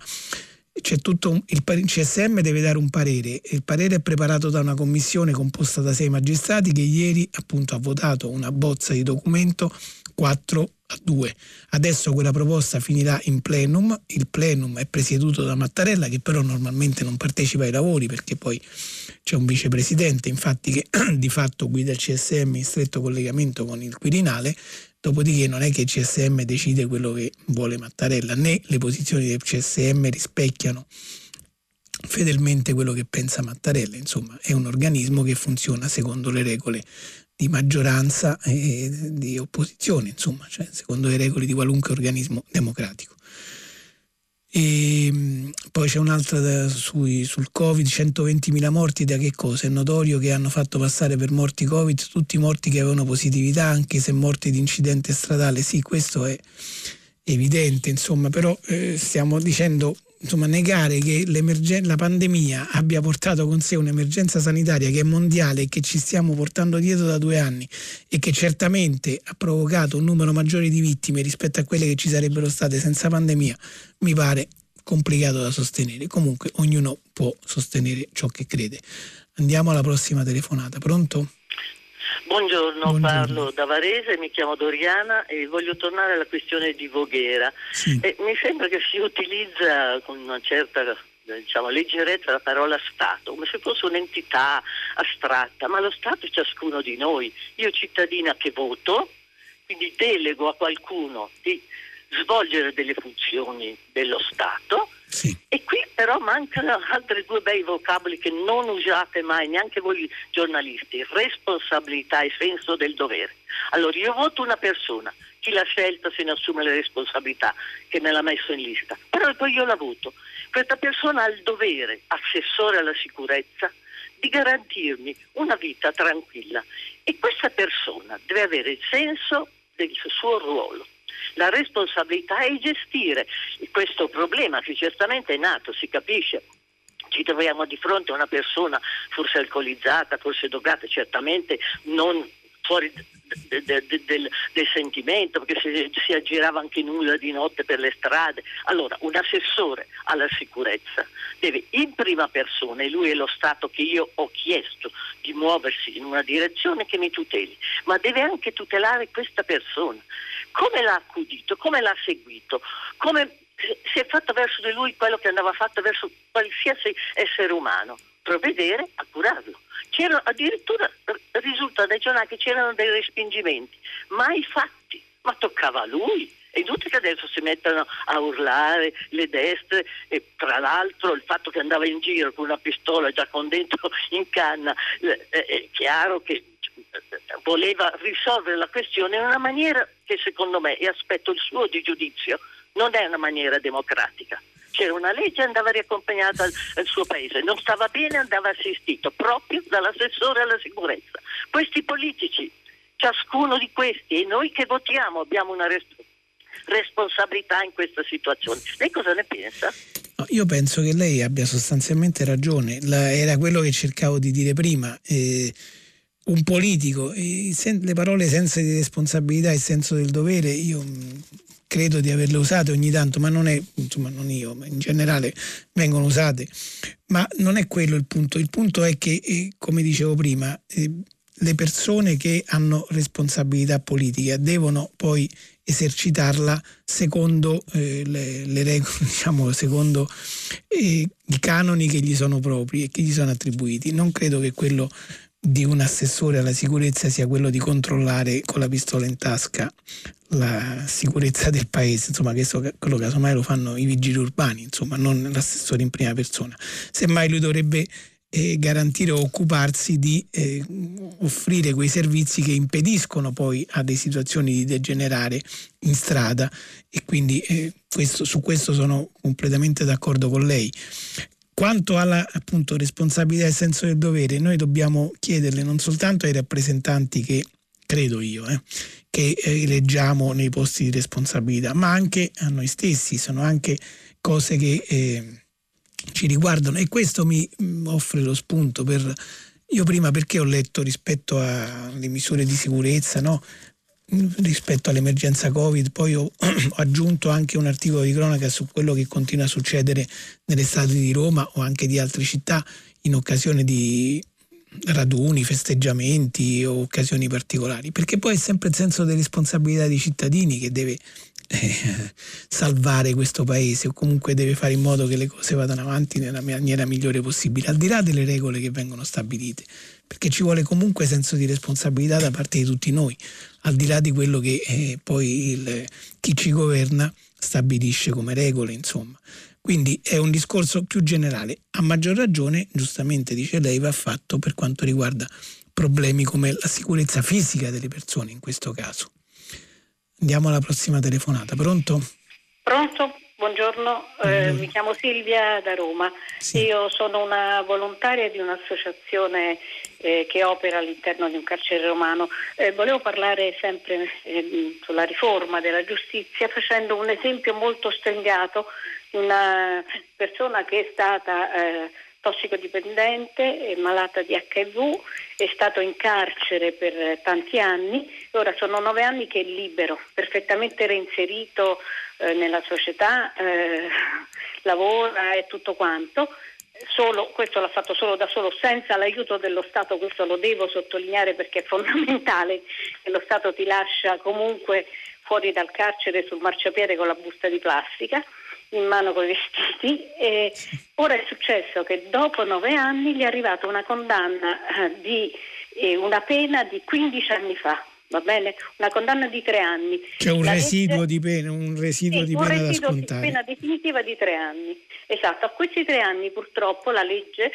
c'è tutto un, il, il, CSM deve dare un parere. Il parere è preparato da una commissione composta da sei magistrati che ieri appunto ha votato una bozza di documento 4 a 2. Adesso quella proposta finirà in plenum, il plenum è presieduto da Mattarella che però normalmente non partecipa ai lavori perché poi c'è un vicepresidente infatti che di fatto guida il CSM in stretto collegamento con il Quirinale, dopodiché non è che il CSM decide quello che vuole Mattarella, né le posizioni del CSM rispecchiano fedelmente quello che pensa Mattarella, insomma è un organismo che funziona secondo le regole di maggioranza e di opposizione, insomma, cioè secondo le regole di qualunque organismo democratico. E ehm, poi c'è un'altra sui, sul Covid, 120.000 morti da che cosa? È notorio che hanno fatto passare per morti Covid tutti i morti che avevano positività, anche se morti di incidente stradale. Sì, questo è evidente, insomma, però eh, stiamo dicendo insomma, negare che la pandemia abbia portato con sé un'emergenza sanitaria che è mondiale e che ci stiamo portando dietro da due anni e che certamente ha provocato un numero maggiore di vittime rispetto a quelle che ci sarebbero state senza pandemia, mi pare complicato da sostenere. Comunque ognuno può sostenere ciò che crede. Andiamo alla prossima telefonata. Pronto? Buongiorno, Buongiorno, parlo da Varese, mi chiamo Doriana e voglio tornare alla questione di Voghera. Sì. Eh, mi sembra che si utilizza con una certa diciamo, leggerezza la parola Stato, come se fosse un'entità astratta, ma lo Stato è ciascuno di noi. Io cittadina che voto, quindi delego a qualcuno di svolgere delle funzioni dello Stato sì. e qui però mancano altri due bei vocaboli che non usate mai, neanche voi giornalisti, responsabilità e senso del dovere. Allora io voto una persona, chi l'ha scelta se ne assume le responsabilità, che me l'ha messo in lista, però poi io la voto. Questa persona ha il dovere, assessore alla sicurezza, di garantirmi una vita tranquilla e questa persona deve avere il senso del suo ruolo la responsabilità è gestire. Questo problema che certamente è nato, si capisce, ci troviamo di fronte a una persona forse alcolizzata, forse drogata, certamente non fuori de, de, de, del, del, sentimento, perché si, si, aggirava anche nulla di notte per le strade. Allora, un assessore alla sicurezza deve in prima persona, e lui è lo Stato che io ho chiesto di muoversi in una direzione che mi tuteli, ma deve anche tutelare questa persona. Come l'ha accudito, come l'ha seguito, come si è fatto verso di lui quello che andava fatto verso qualsiasi essere umano, provvedere a curarlo. C'era, addirittura risulta dai giornali che c'erano dei respingimenti, mai fatti, ma toccava a lui. È inutile che adesso si mettano a urlare le destre e tra l'altro il fatto che andava in giro con una pistola già con dentro in canna, eh, è chiaro che voleva risolvere la questione in una maniera che secondo me, e aspetto il suo di giudizio, non è una maniera democratica. C'era una legge e andava riaccompagnata al, al, suo paese, non stava bene andava assistito proprio dall'assessore alla sicurezza. Questi politici, ciascuno di questi e noi che votiamo abbiamo una res- responsabilità in questa situazione. Lei cosa ne pensa? Io penso che lei abbia sostanzialmente ragione, La, era quello che cercavo di dire prima. Eh, un politico, sen- le parole senza di responsabilità e senso del dovere, io credo di averle usate ogni tanto, ma non è, insomma non io, ma in generale vengono usate, ma non è quello il punto, il punto è che, eh, come dicevo prima, eh, le persone che hanno responsabilità politica devono poi esercitarla secondo eh, le, le, regole, diciamo, secondo eh, i canoni che gli sono propri e che gli sono attribuiti. Non credo che quello di un assessore alla sicurezza sia quello di controllare con la pistola in tasca la sicurezza del paese, insomma questo, quello casomai lo fanno i vigili urbani, insomma non l'assessore in prima persona. Semmai lui dovrebbe eh, garantire o occuparsi di eh, offrire quei servizi che impediscono poi a delle situazioni di degenerare in strada e quindi eh, questo, su questo sono completamente d'accordo con lei. Quanto alla appunto, responsabilità e senso del dovere, noi dobbiamo chiederle non soltanto ai rappresentanti che, credo io, eh, che eleggiamo nei posti di responsabilità, ma anche a noi stessi, sono anche cose che eh, ci riguardano e questo mi mm, offre lo spunto per... Io prima perché ho letto rispetto alle misure di sicurezza, no? Rispetto all'emergenza Covid, poi ho, aggiunto anche un articolo di cronaca su quello che continua a succedere nelle strade di Roma o anche di altre città in occasione di raduni, festeggiamenti o occasioni particolari, perché poi è sempre il senso di responsabilità dei cittadini che deve eh, salvare questo paese o comunque deve fare in modo che le cose vadano avanti nella maniera migliore possibile, al di là delle regole che vengono stabilite, perché ci vuole comunque senso di responsabilità da parte di tutti noi, al di là di quello che eh, poi il, chi ci governa stabilisce come regole, insomma. Quindi è un discorso più generale. A maggior ragione, giustamente dice lei, va fatto per quanto riguarda problemi come la sicurezza fisica delle persone in questo caso. Andiamo alla prossima telefonata. Pronto? Pronto? Buongiorno, eh, mi chiamo Silvia da Roma. Sì. Io sono una volontaria di un'associazione eh, che opera all'interno di un carcere romano. Eh, volevo parlare sempre eh, sulla riforma della giustizia facendo un esempio molto stringato di una persona che è stata tossicodipendente, malata di HIV, è stato in carcere per tanti anni, ora sono nove anni che è libero, perfettamente reinserito eh, nella società, eh, lavora e tutto quanto. Solo, questo l'ha fatto solo da solo, senza l'aiuto dello Stato, questo lo devo sottolineare perché è fondamentale che lo Stato ti lascia comunque fuori dal carcere sul marciapiede con la busta di plastica in mano con i vestiti e ora è successo che dopo nove anni gli è arrivata una condanna eh, di eh, una pena di 15 anni fa. Va bene? Una condanna di tre anni. C'è un La residuo legge... di pena, un residuo sì, di pena un residuo di pena definitiva di tre anni. Esatto, a questi tre anni purtroppo la legge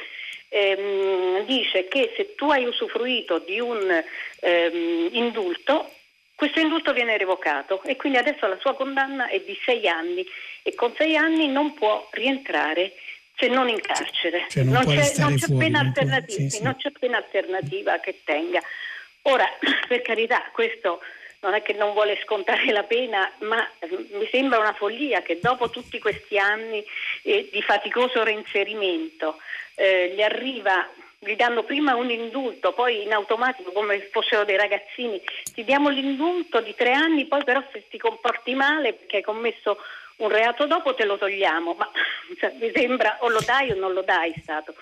ehm, dice che se tu hai usufruito di un ehm, indulto questo indulto viene revocato e quindi adesso la sua condanna è di sei anni e con sei anni non può rientrare se non in carcere. Cioè non, non, c'è, non, c'è fuori, pena non, sì, sì. non c'è pena alternativa che tenga. Ora, per carità, questo non è che non vuole scontare la pena, ma mm, mi sembra una follia che dopo tutti questi anni eh, di faticoso reinserimento eh, gli arriva gli danno prima un indulto, poi in automatico come fossero dei ragazzini, ti diamo l'indulto di tre anni, poi però se ti comporti male perché hai commesso un reato dopo te lo togliamo, ma cioè, mi sembra o lo dai o non lo dai Stato.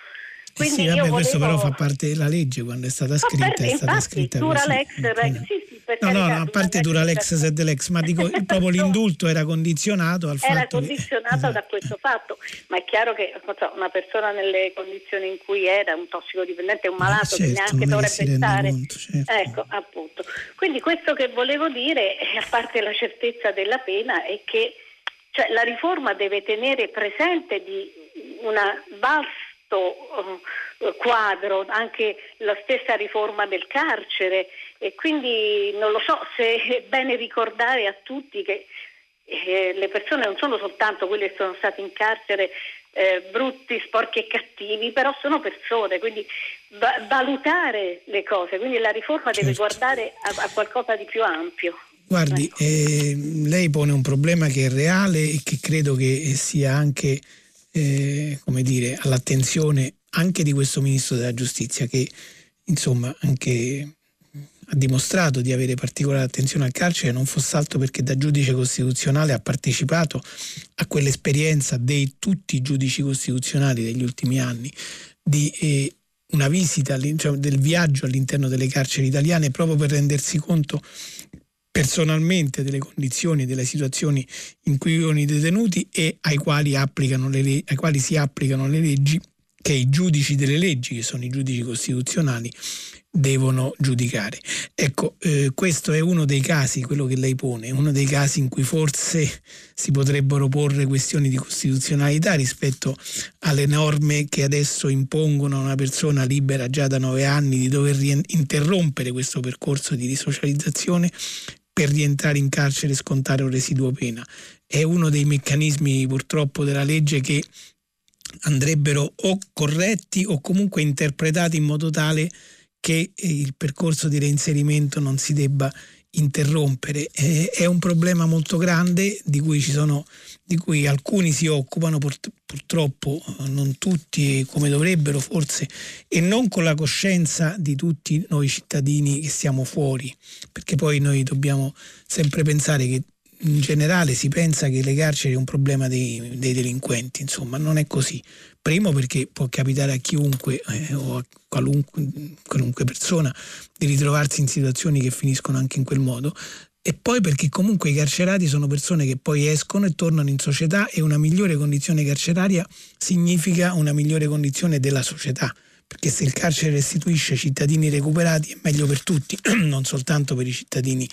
Quindi sì, vabbè, questo volevo... però fa parte della legge quando è stata scritta. Per, è stata infatti, scritta Duralex, così. sì, sì, no, no, a parte Duralex e Delex, ma dico proprio l'indulto era condizionato al era fatto condizionato che... da esatto. questo fatto, ma è chiaro che una persona nelle condizioni in cui era, un tossicodipendente, un eh, malato, certo, che neanche dovrebbe stare. Conto, certo. Ecco, appunto. Quindi questo che volevo dire, a parte la certezza della pena, è che cioè, la riforma deve tenere presente di una vasta questo uh, quadro, anche la stessa riforma del carcere e quindi non lo so se è bene ricordare a tutti che eh, le persone non sono soltanto quelle che sono state in carcere eh, brutti, sporchi e cattivi, però sono persone, quindi va- valutare le cose, quindi la riforma certo. deve guardare a-, a qualcosa di più ampio. Guardi, ecco. eh, lei pone un problema che è reale e che credo che sia anche eh, come dire, all'attenzione anche di questo ministro della giustizia che insomma anche ha dimostrato di avere particolare attenzione al carcere non fosse altro perché da giudice costituzionale ha partecipato a quell'esperienza dei tutti i giudici costituzionali degli ultimi anni di eh, una visita cioè del viaggio all'interno delle carceri italiane proprio per rendersi conto personalmente delle condizioni delle situazioni in cui vivono i detenuti e ai quali, le, ai quali si applicano le leggi che i giudici delle leggi, che sono i giudici costituzionali, devono giudicare. Ecco, eh, questo è uno dei casi, quello che lei pone, uno dei casi in cui forse si potrebbero porre questioni di costituzionalità rispetto alle norme che adesso impongono a una persona libera già da nove anni di dover interrompere questo percorso di risocializzazione per rientrare in carcere e scontare un residuo pena. È uno dei meccanismi purtroppo della legge che andrebbero o corretti o comunque interpretati in modo tale che il percorso di reinserimento non si debba interrompere. È un problema molto grande di cui, sono, di cui alcuni si occupano, purtroppo non tutti come dovrebbero forse, e non con la coscienza di tutti noi cittadini che siamo fuori, perché poi noi dobbiamo sempre pensare che in generale si pensa che le carceri è un problema dei, dei delinquenti, insomma non è così. Primo perché può capitare a chiunque eh, o a qualunque, qualunque, persona di ritrovarsi in situazioni che finiscono anche in quel modo. e poi perché comunque i carcerati sono persone che poi escono e tornano in società e una migliore condizione carceraria significa una migliore condizione della società perché se il carcere restituisce cittadini recuperati è meglio per tutti, non soltanto per i cittadini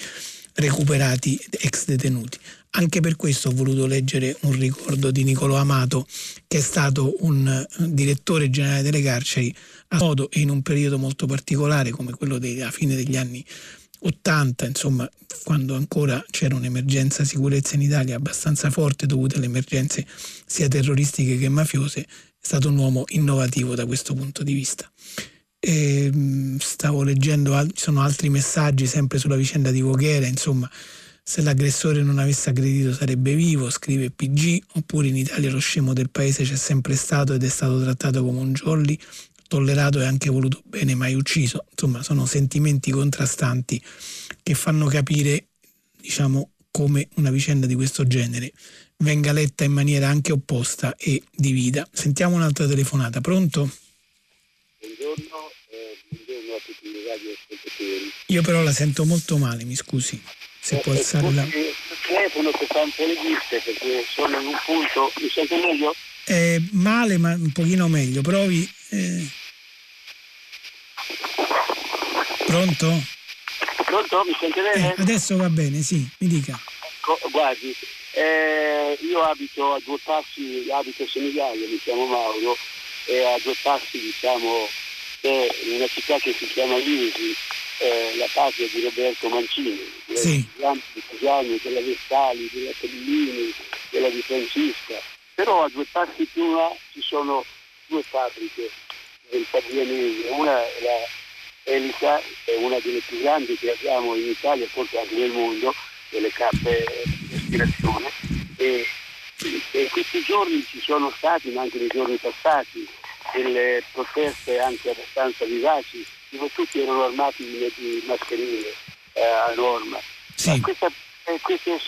recuperati ex detenuti. Anche per questo ho voluto leggere un ricordo di Niccolò Amato, che è stato un eh, direttore generale delle carceri a modo e in un periodo molto particolare come quello della fine degli anni 80, insomma, quando ancora c'era un'emergenza sicurezza in Italia abbastanza forte dovuta alle emergenze sia terroristiche che mafiose, è stato un uomo innovativo da questo punto di vista. E, ehm, stavo leggendo, ci sono altri messaggi sempre sulla vicenda di Voghera, insomma, se l'aggressore non avesse aggredito sarebbe vivo, scrive PG, oppure in Italia lo scemo del paese c'è sempre stato ed è stato trattato come un jolly, tollerato e anche voluto bene, mai ucciso. Insomma, sono sentimenti contrastanti che fanno capire, diciamo, come una vicenda di questo genere venga letta in maniera anche opposta e divida. Sentiamo un'altra telefonata. Pronto? Radioascoltatori. Io però la sento molto male, mi scusi se può alzare la... Il telefono che fa un po' le viste perché sono in un punto, mi sente meglio? Eh, male ma un pochino meglio, provi... Eh... Pronto? Pronto? Mi sente bene? Eh, adesso va bene, sì, mi dica. Ecco, guardi, eh, io abito a due passi, abito a Senigallia, mi chiamo Mauro, e a due passi diciamo è una città che si chiama Lisi, eh, la patria di Roberto Mancini, sì. di Casiani, della Vestali, della Tellini, della Di Francisca. Però a due passi più là ci sono due fabbriche del Fabrianese, una è la Elita, è una delle più grandi che abbiamo in Italia, forse anche nel mondo, delle cappe di ispirazione. E, e questi giorni ci sono stati, ma anche nei giorni passati, delle proteste anche abbastanza vivaci dove tutti erano armati di, di mascherine eh, a norma. Sì. Questa, eh, queste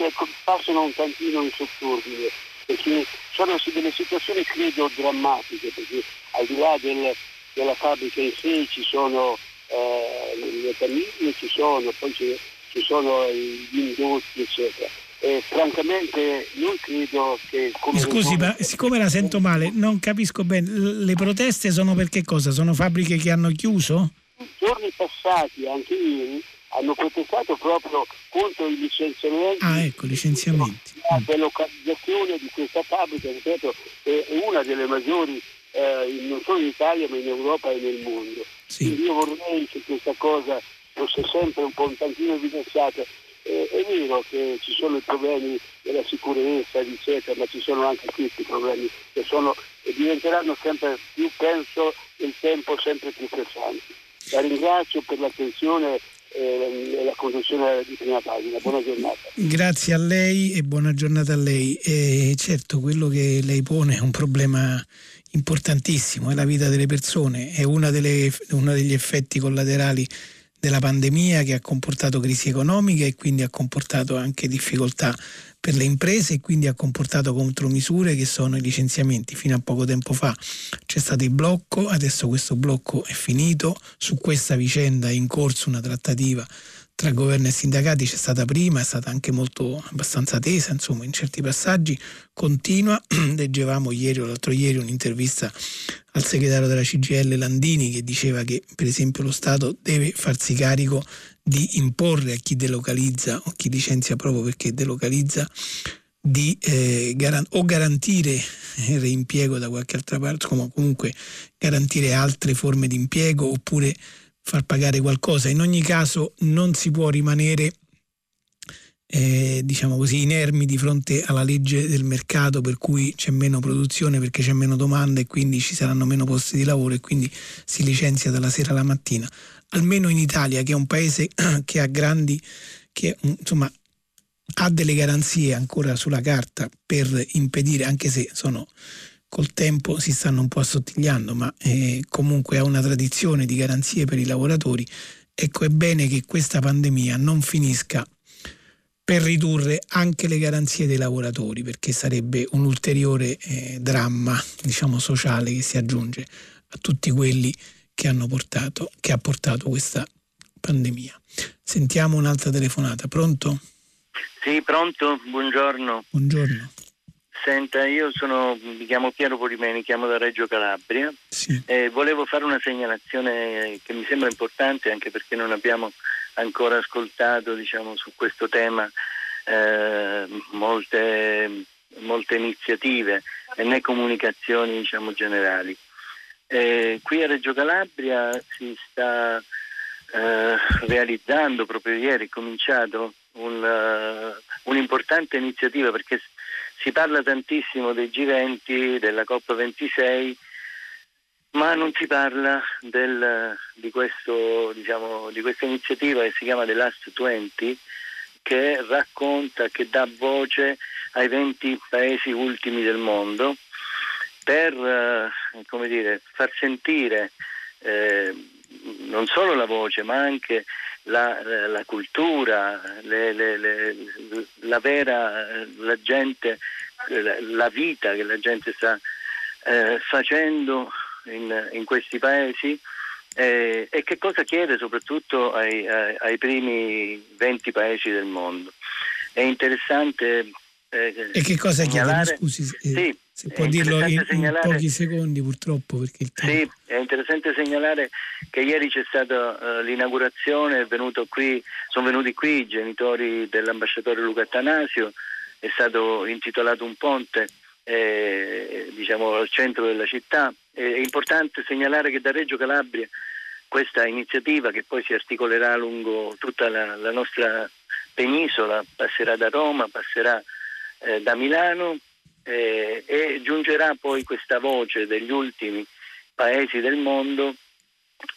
passano un tantino in sottordine perché sono delle situazioni credo drammatiche perché al di là del, della fabbrica in sé ci sono eh, le famiglie, ci sono, poi ci, sono gli indotti eccetera eh, francamente non credo che... Come Scusi, ma siccome la sento male, non capisco bene, le proteste sono per che cosa? Sono fabbriche che hanno chiuso? Giorni passati, anche ieri, hanno protestato proprio contro i licenziamenti. Ah, ecco, licenziamenti. La delocalizzazione di questa fabbrica, ripeto, è una delle maggiori eh, non solo in Italia ma in Europa e nel mondo. Sì. Quindi io vorrei che questa cosa fosse sempre un po' un tantino evidenziata eh, è vero che ci sono i problemi della sicurezza, eccetera, ma ci sono anche questi problemi che sono e diventeranno sempre più, penso, nel tempo sempre più pressanti. La ringrazio per l'attenzione e la conduzione di prima pagina. Buona giornata. Grazie a lei e buona giornata a lei. E certo, quello che lei pone è un problema importantissimo, è la vita delle persone, è uno degli effetti collaterali della pandemia che ha comportato crisi economica e quindi ha comportato anche difficoltà per le imprese e quindi ha comportato contromisure che sono i licenziamenti. Fino a poco tempo fa c'è stato il blocco, adesso questo blocco è finito, su questa vicenda è in corso una trattativa tra governo e sindacati c'è stata prima, è stata anche molto abbastanza tesa, insomma, in certi passaggi continua. Leggevamo ieri o l'altro ieri un'intervista al segretario della CGL Landini che diceva che per esempio lo Stato deve farsi carico di imporre a chi delocalizza o chi licenzia proprio perché delocalizza di eh, garan- o garantire il reimpiego da qualche altra parte, come comunque garantire altre forme di impiego oppure far pagare qualcosa. In ogni caso non si può rimanere eh, diciamo così, inermi di fronte alla legge del mercato per cui c'è meno produzione perché c'è meno domanda e quindi ci saranno meno posti di lavoro e quindi si licenzia dalla sera alla mattina. Almeno in Italia, che è un paese che ha grandi, che insomma ha delle garanzie ancora sulla carta per impedire, anche se sono col tempo si stanno un po' assottigliando, ma eh, comunque ha una tradizione di garanzie per i lavoratori. Ecco, è bene che questa pandemia non finisca per ridurre anche le garanzie dei lavoratori, perché sarebbe un ulteriore eh, dramma, diciamo, sociale che si aggiunge a tutti quelli che hanno portato, che ha portato questa pandemia. Sentiamo un'altra telefonata. Pronto? Sì, pronto, buongiorno. Buongiorno. Senta, io sono, mi chiamo Piero Polimeni, chiamo da Reggio Calabria sì. e volevo fare una segnalazione che mi sembra importante anche perché non abbiamo ancora ascoltato diciamo, su questo tema eh, molte, molte, iniziative e né comunicazioni diciamo, generali. Eh, qui a Reggio Calabria si sta eh, realizzando, proprio ieri è cominciato un, uh, un'importante iniziativa perché si parla tantissimo dei G20, della COP26, ma non si parla del, di, questo, diciamo, di, questa iniziativa che si chiama The Last 20 che racconta, che dà voce ai 20 paesi ultimi del mondo per eh, dire, far sentire eh, non solo la voce ma anche la, la cultura, le, le, le, la vera, la gente, la, vita che la gente sta eh, facendo in, in, questi paesi eh, e che cosa chiede soprattutto ai, ai, ai, primi 20 paesi del mondo. È interessante. Eh, e che cosa chiedono? Scusi, eh, sì, se può dirlo in, in, pochi secondi purtroppo tempo... Sì, è interessante segnalare che ieri c'è stata uh, l'inaugurazione, qui, sono venuti qui i genitori dell'ambasciatore Luca Attanasio, è stato intitolato un ponte eh, diciamo, al centro della città. È importante segnalare che da Reggio Calabria questa iniziativa che poi si articolerà lungo tutta la, la nostra penisola, passerà da Roma, passerà eh, da Milano eh, e giungerà poi questa voce degli ultimi paesi del mondo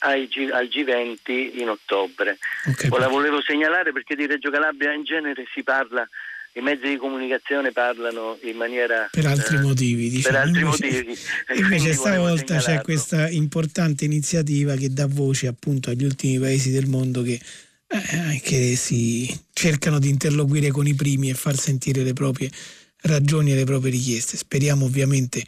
al G20 in ottobre. Okay. La volevo segnalare perché di Reggio Calabria in genere si parla i mezzi di comunicazione parlano in maniera per altri eh, motivi diciamo. per altri invece, motivi invece stavolta c'è questa importante iniziativa che dà voce appunto agli ultimi paesi del mondo che, eh, che si cercano di interloquire con i primi e far sentire le proprie ragioni e le proprie richieste. Speriamo ovviamente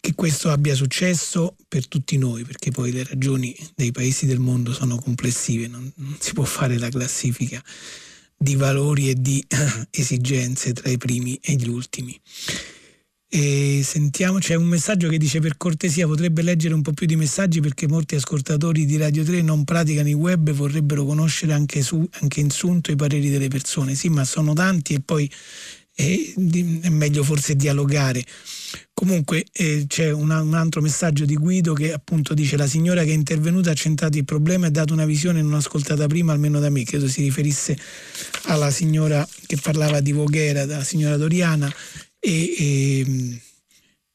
che questo abbia successo per tutti noi, perché poi le ragioni dei paesi del mondo sono complessive, non, non si può fare la classifica di valori e di esigenze tra i primi e gli ultimi. E sentiamo, c'è un messaggio che dice per cortesia potrebbe leggere un po' più di messaggi perché molti ascoltatori di Radio 3 non praticano il web e vorrebbero conoscere anche, su, anche in sunto i pareri delle persone. Sì, ma sono tanti e poi è, è meglio forse dialogare. Comunque eh, c'è una, un altro messaggio di Guido che appunto dice la signora che è intervenuta ha centrato il problema e ha dato una visione non ascoltata prima, almeno da me, credo si riferisse alla signora che parlava di Voghera, la signora Doriana e, e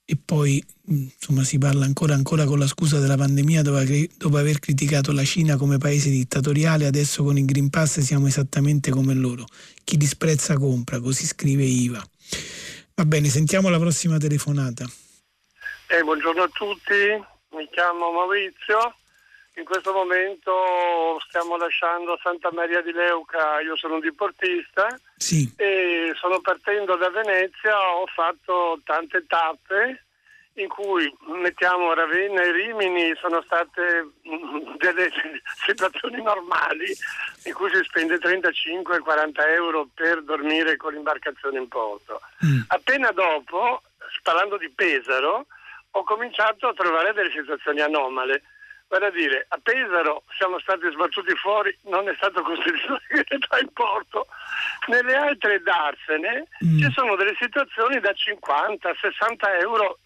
e poi insomma, si parla ancora, ancora con la scusa della pandemia dopo, dopo, aver criticato la Cina come paese dittatoriale, adesso con il Green Pass siamo esattamente come loro. Chi disprezza compra, così scrive Iva. Va bene, sentiamo la prossima telefonata. Eh, buongiorno a tutti, mi chiamo Maurizio. In questo momento stiamo lasciando Santa Maria di Leuca, io sono un diportista sì. e sono partendo da Venezia, ho fatto tante tappe in cui mettiamo Ravenna e Rimini sono state delle situazioni normali in cui si spende 35-40 euro per dormire con l'imbarcazione in porto. Mm. Appena dopo, parlando di Pesaro, ho cominciato a trovare delle situazioni anomale Vale a dire, a Pesaro siamo stati sbattuti fuori, non è stato entrare in porto. Nelle altre darsene mm. ci sono delle situazioni da 50, 60 euro,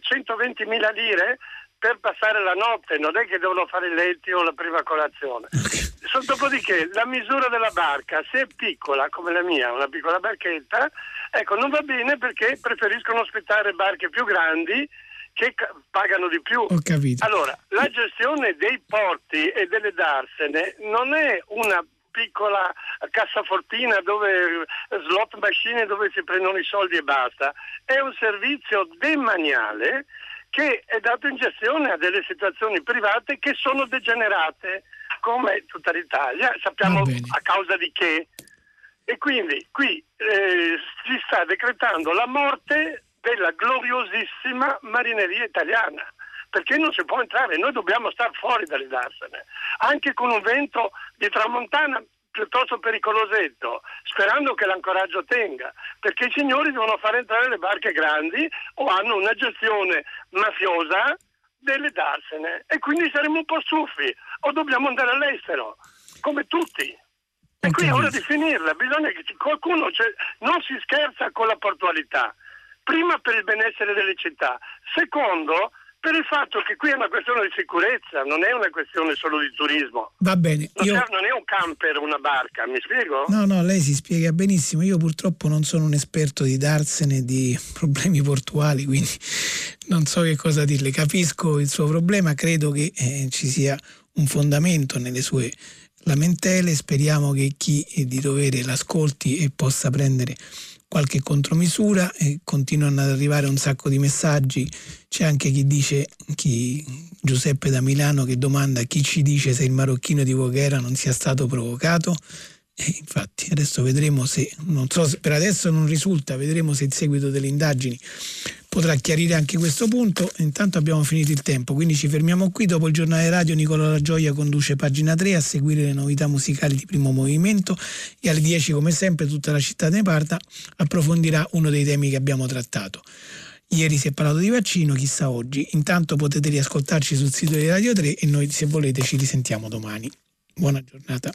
120 cioè mila lire per passare la notte, non è che devono fare i letti o la prima colazione. Dopodiché la misura della barca, se è piccola come la mia, una piccola barchetta, ecco, non va bene perché preferiscono ospitare barche più grandi che pagano di più. Ho capito. Allora, la gestione dei porti e delle darsene non è una piccola cassafortina dove slot machine dove si prendono i soldi e basta, è un servizio demaniale che è dato in gestione a delle situazioni private che sono degenerate come tutta l'Italia, sappiamo a causa di che. E quindi qui eh, si sta decretando la morte della gloriosissima marineria italiana. perché non si può entrare, noi dobbiamo stare fuori dalle darsene, anche con un vento di tramontana piuttosto pericolosetto, sperando che l'ancoraggio tenga, perché i signori devono far entrare le barche grandi o hanno una gestione mafiosa delle darsene e quindi saremo un po' stufi o dobbiamo andare all'estero, come tutti. E qui è ora di finirla, bisogna che qualcuno, cioè, non si scherza con la portualità, prima per il benessere delle città, secondo per il fatto che qui è una questione di sicurezza, non è una questione solo di turismo. Va bene. Non, io... non è un camper, una barca, mi spiego? No, no, lei si spiega benissimo. Io purtroppo non sono un esperto di darsene, di problemi portuali, quindi non so che cosa dirle. Capisco il suo problema, credo che eh, ci sia un fondamento nelle sue lamentele, speriamo che chi è di dovere l'ascolti e possa prendere qualche contromisura e continuano ad arrivare un sacco di messaggi. C'è anche chi dice, chi, Giuseppe da Milano, che domanda chi ci dice se il marocchino di Voghera non sia stato provocato. E infatti adesso vedremo se, non so, per adesso non risulta, vedremo se il seguito delle indagini potrà chiarire anche questo punto. Intanto abbiamo finito il tempo, quindi ci fermiamo qui. Dopo il giornale radio Nicola La Gioia conduce pagina 3 a seguire le novità musicali di primo movimento e alle 10 come sempre tutta la città ne parta approfondirà uno dei temi che abbiamo trattato. Ieri si è parlato di vaccino, chissà oggi. Intanto potete riascoltarci sul sito di Radio 3 e noi se volete ci risentiamo domani. Buona giornata.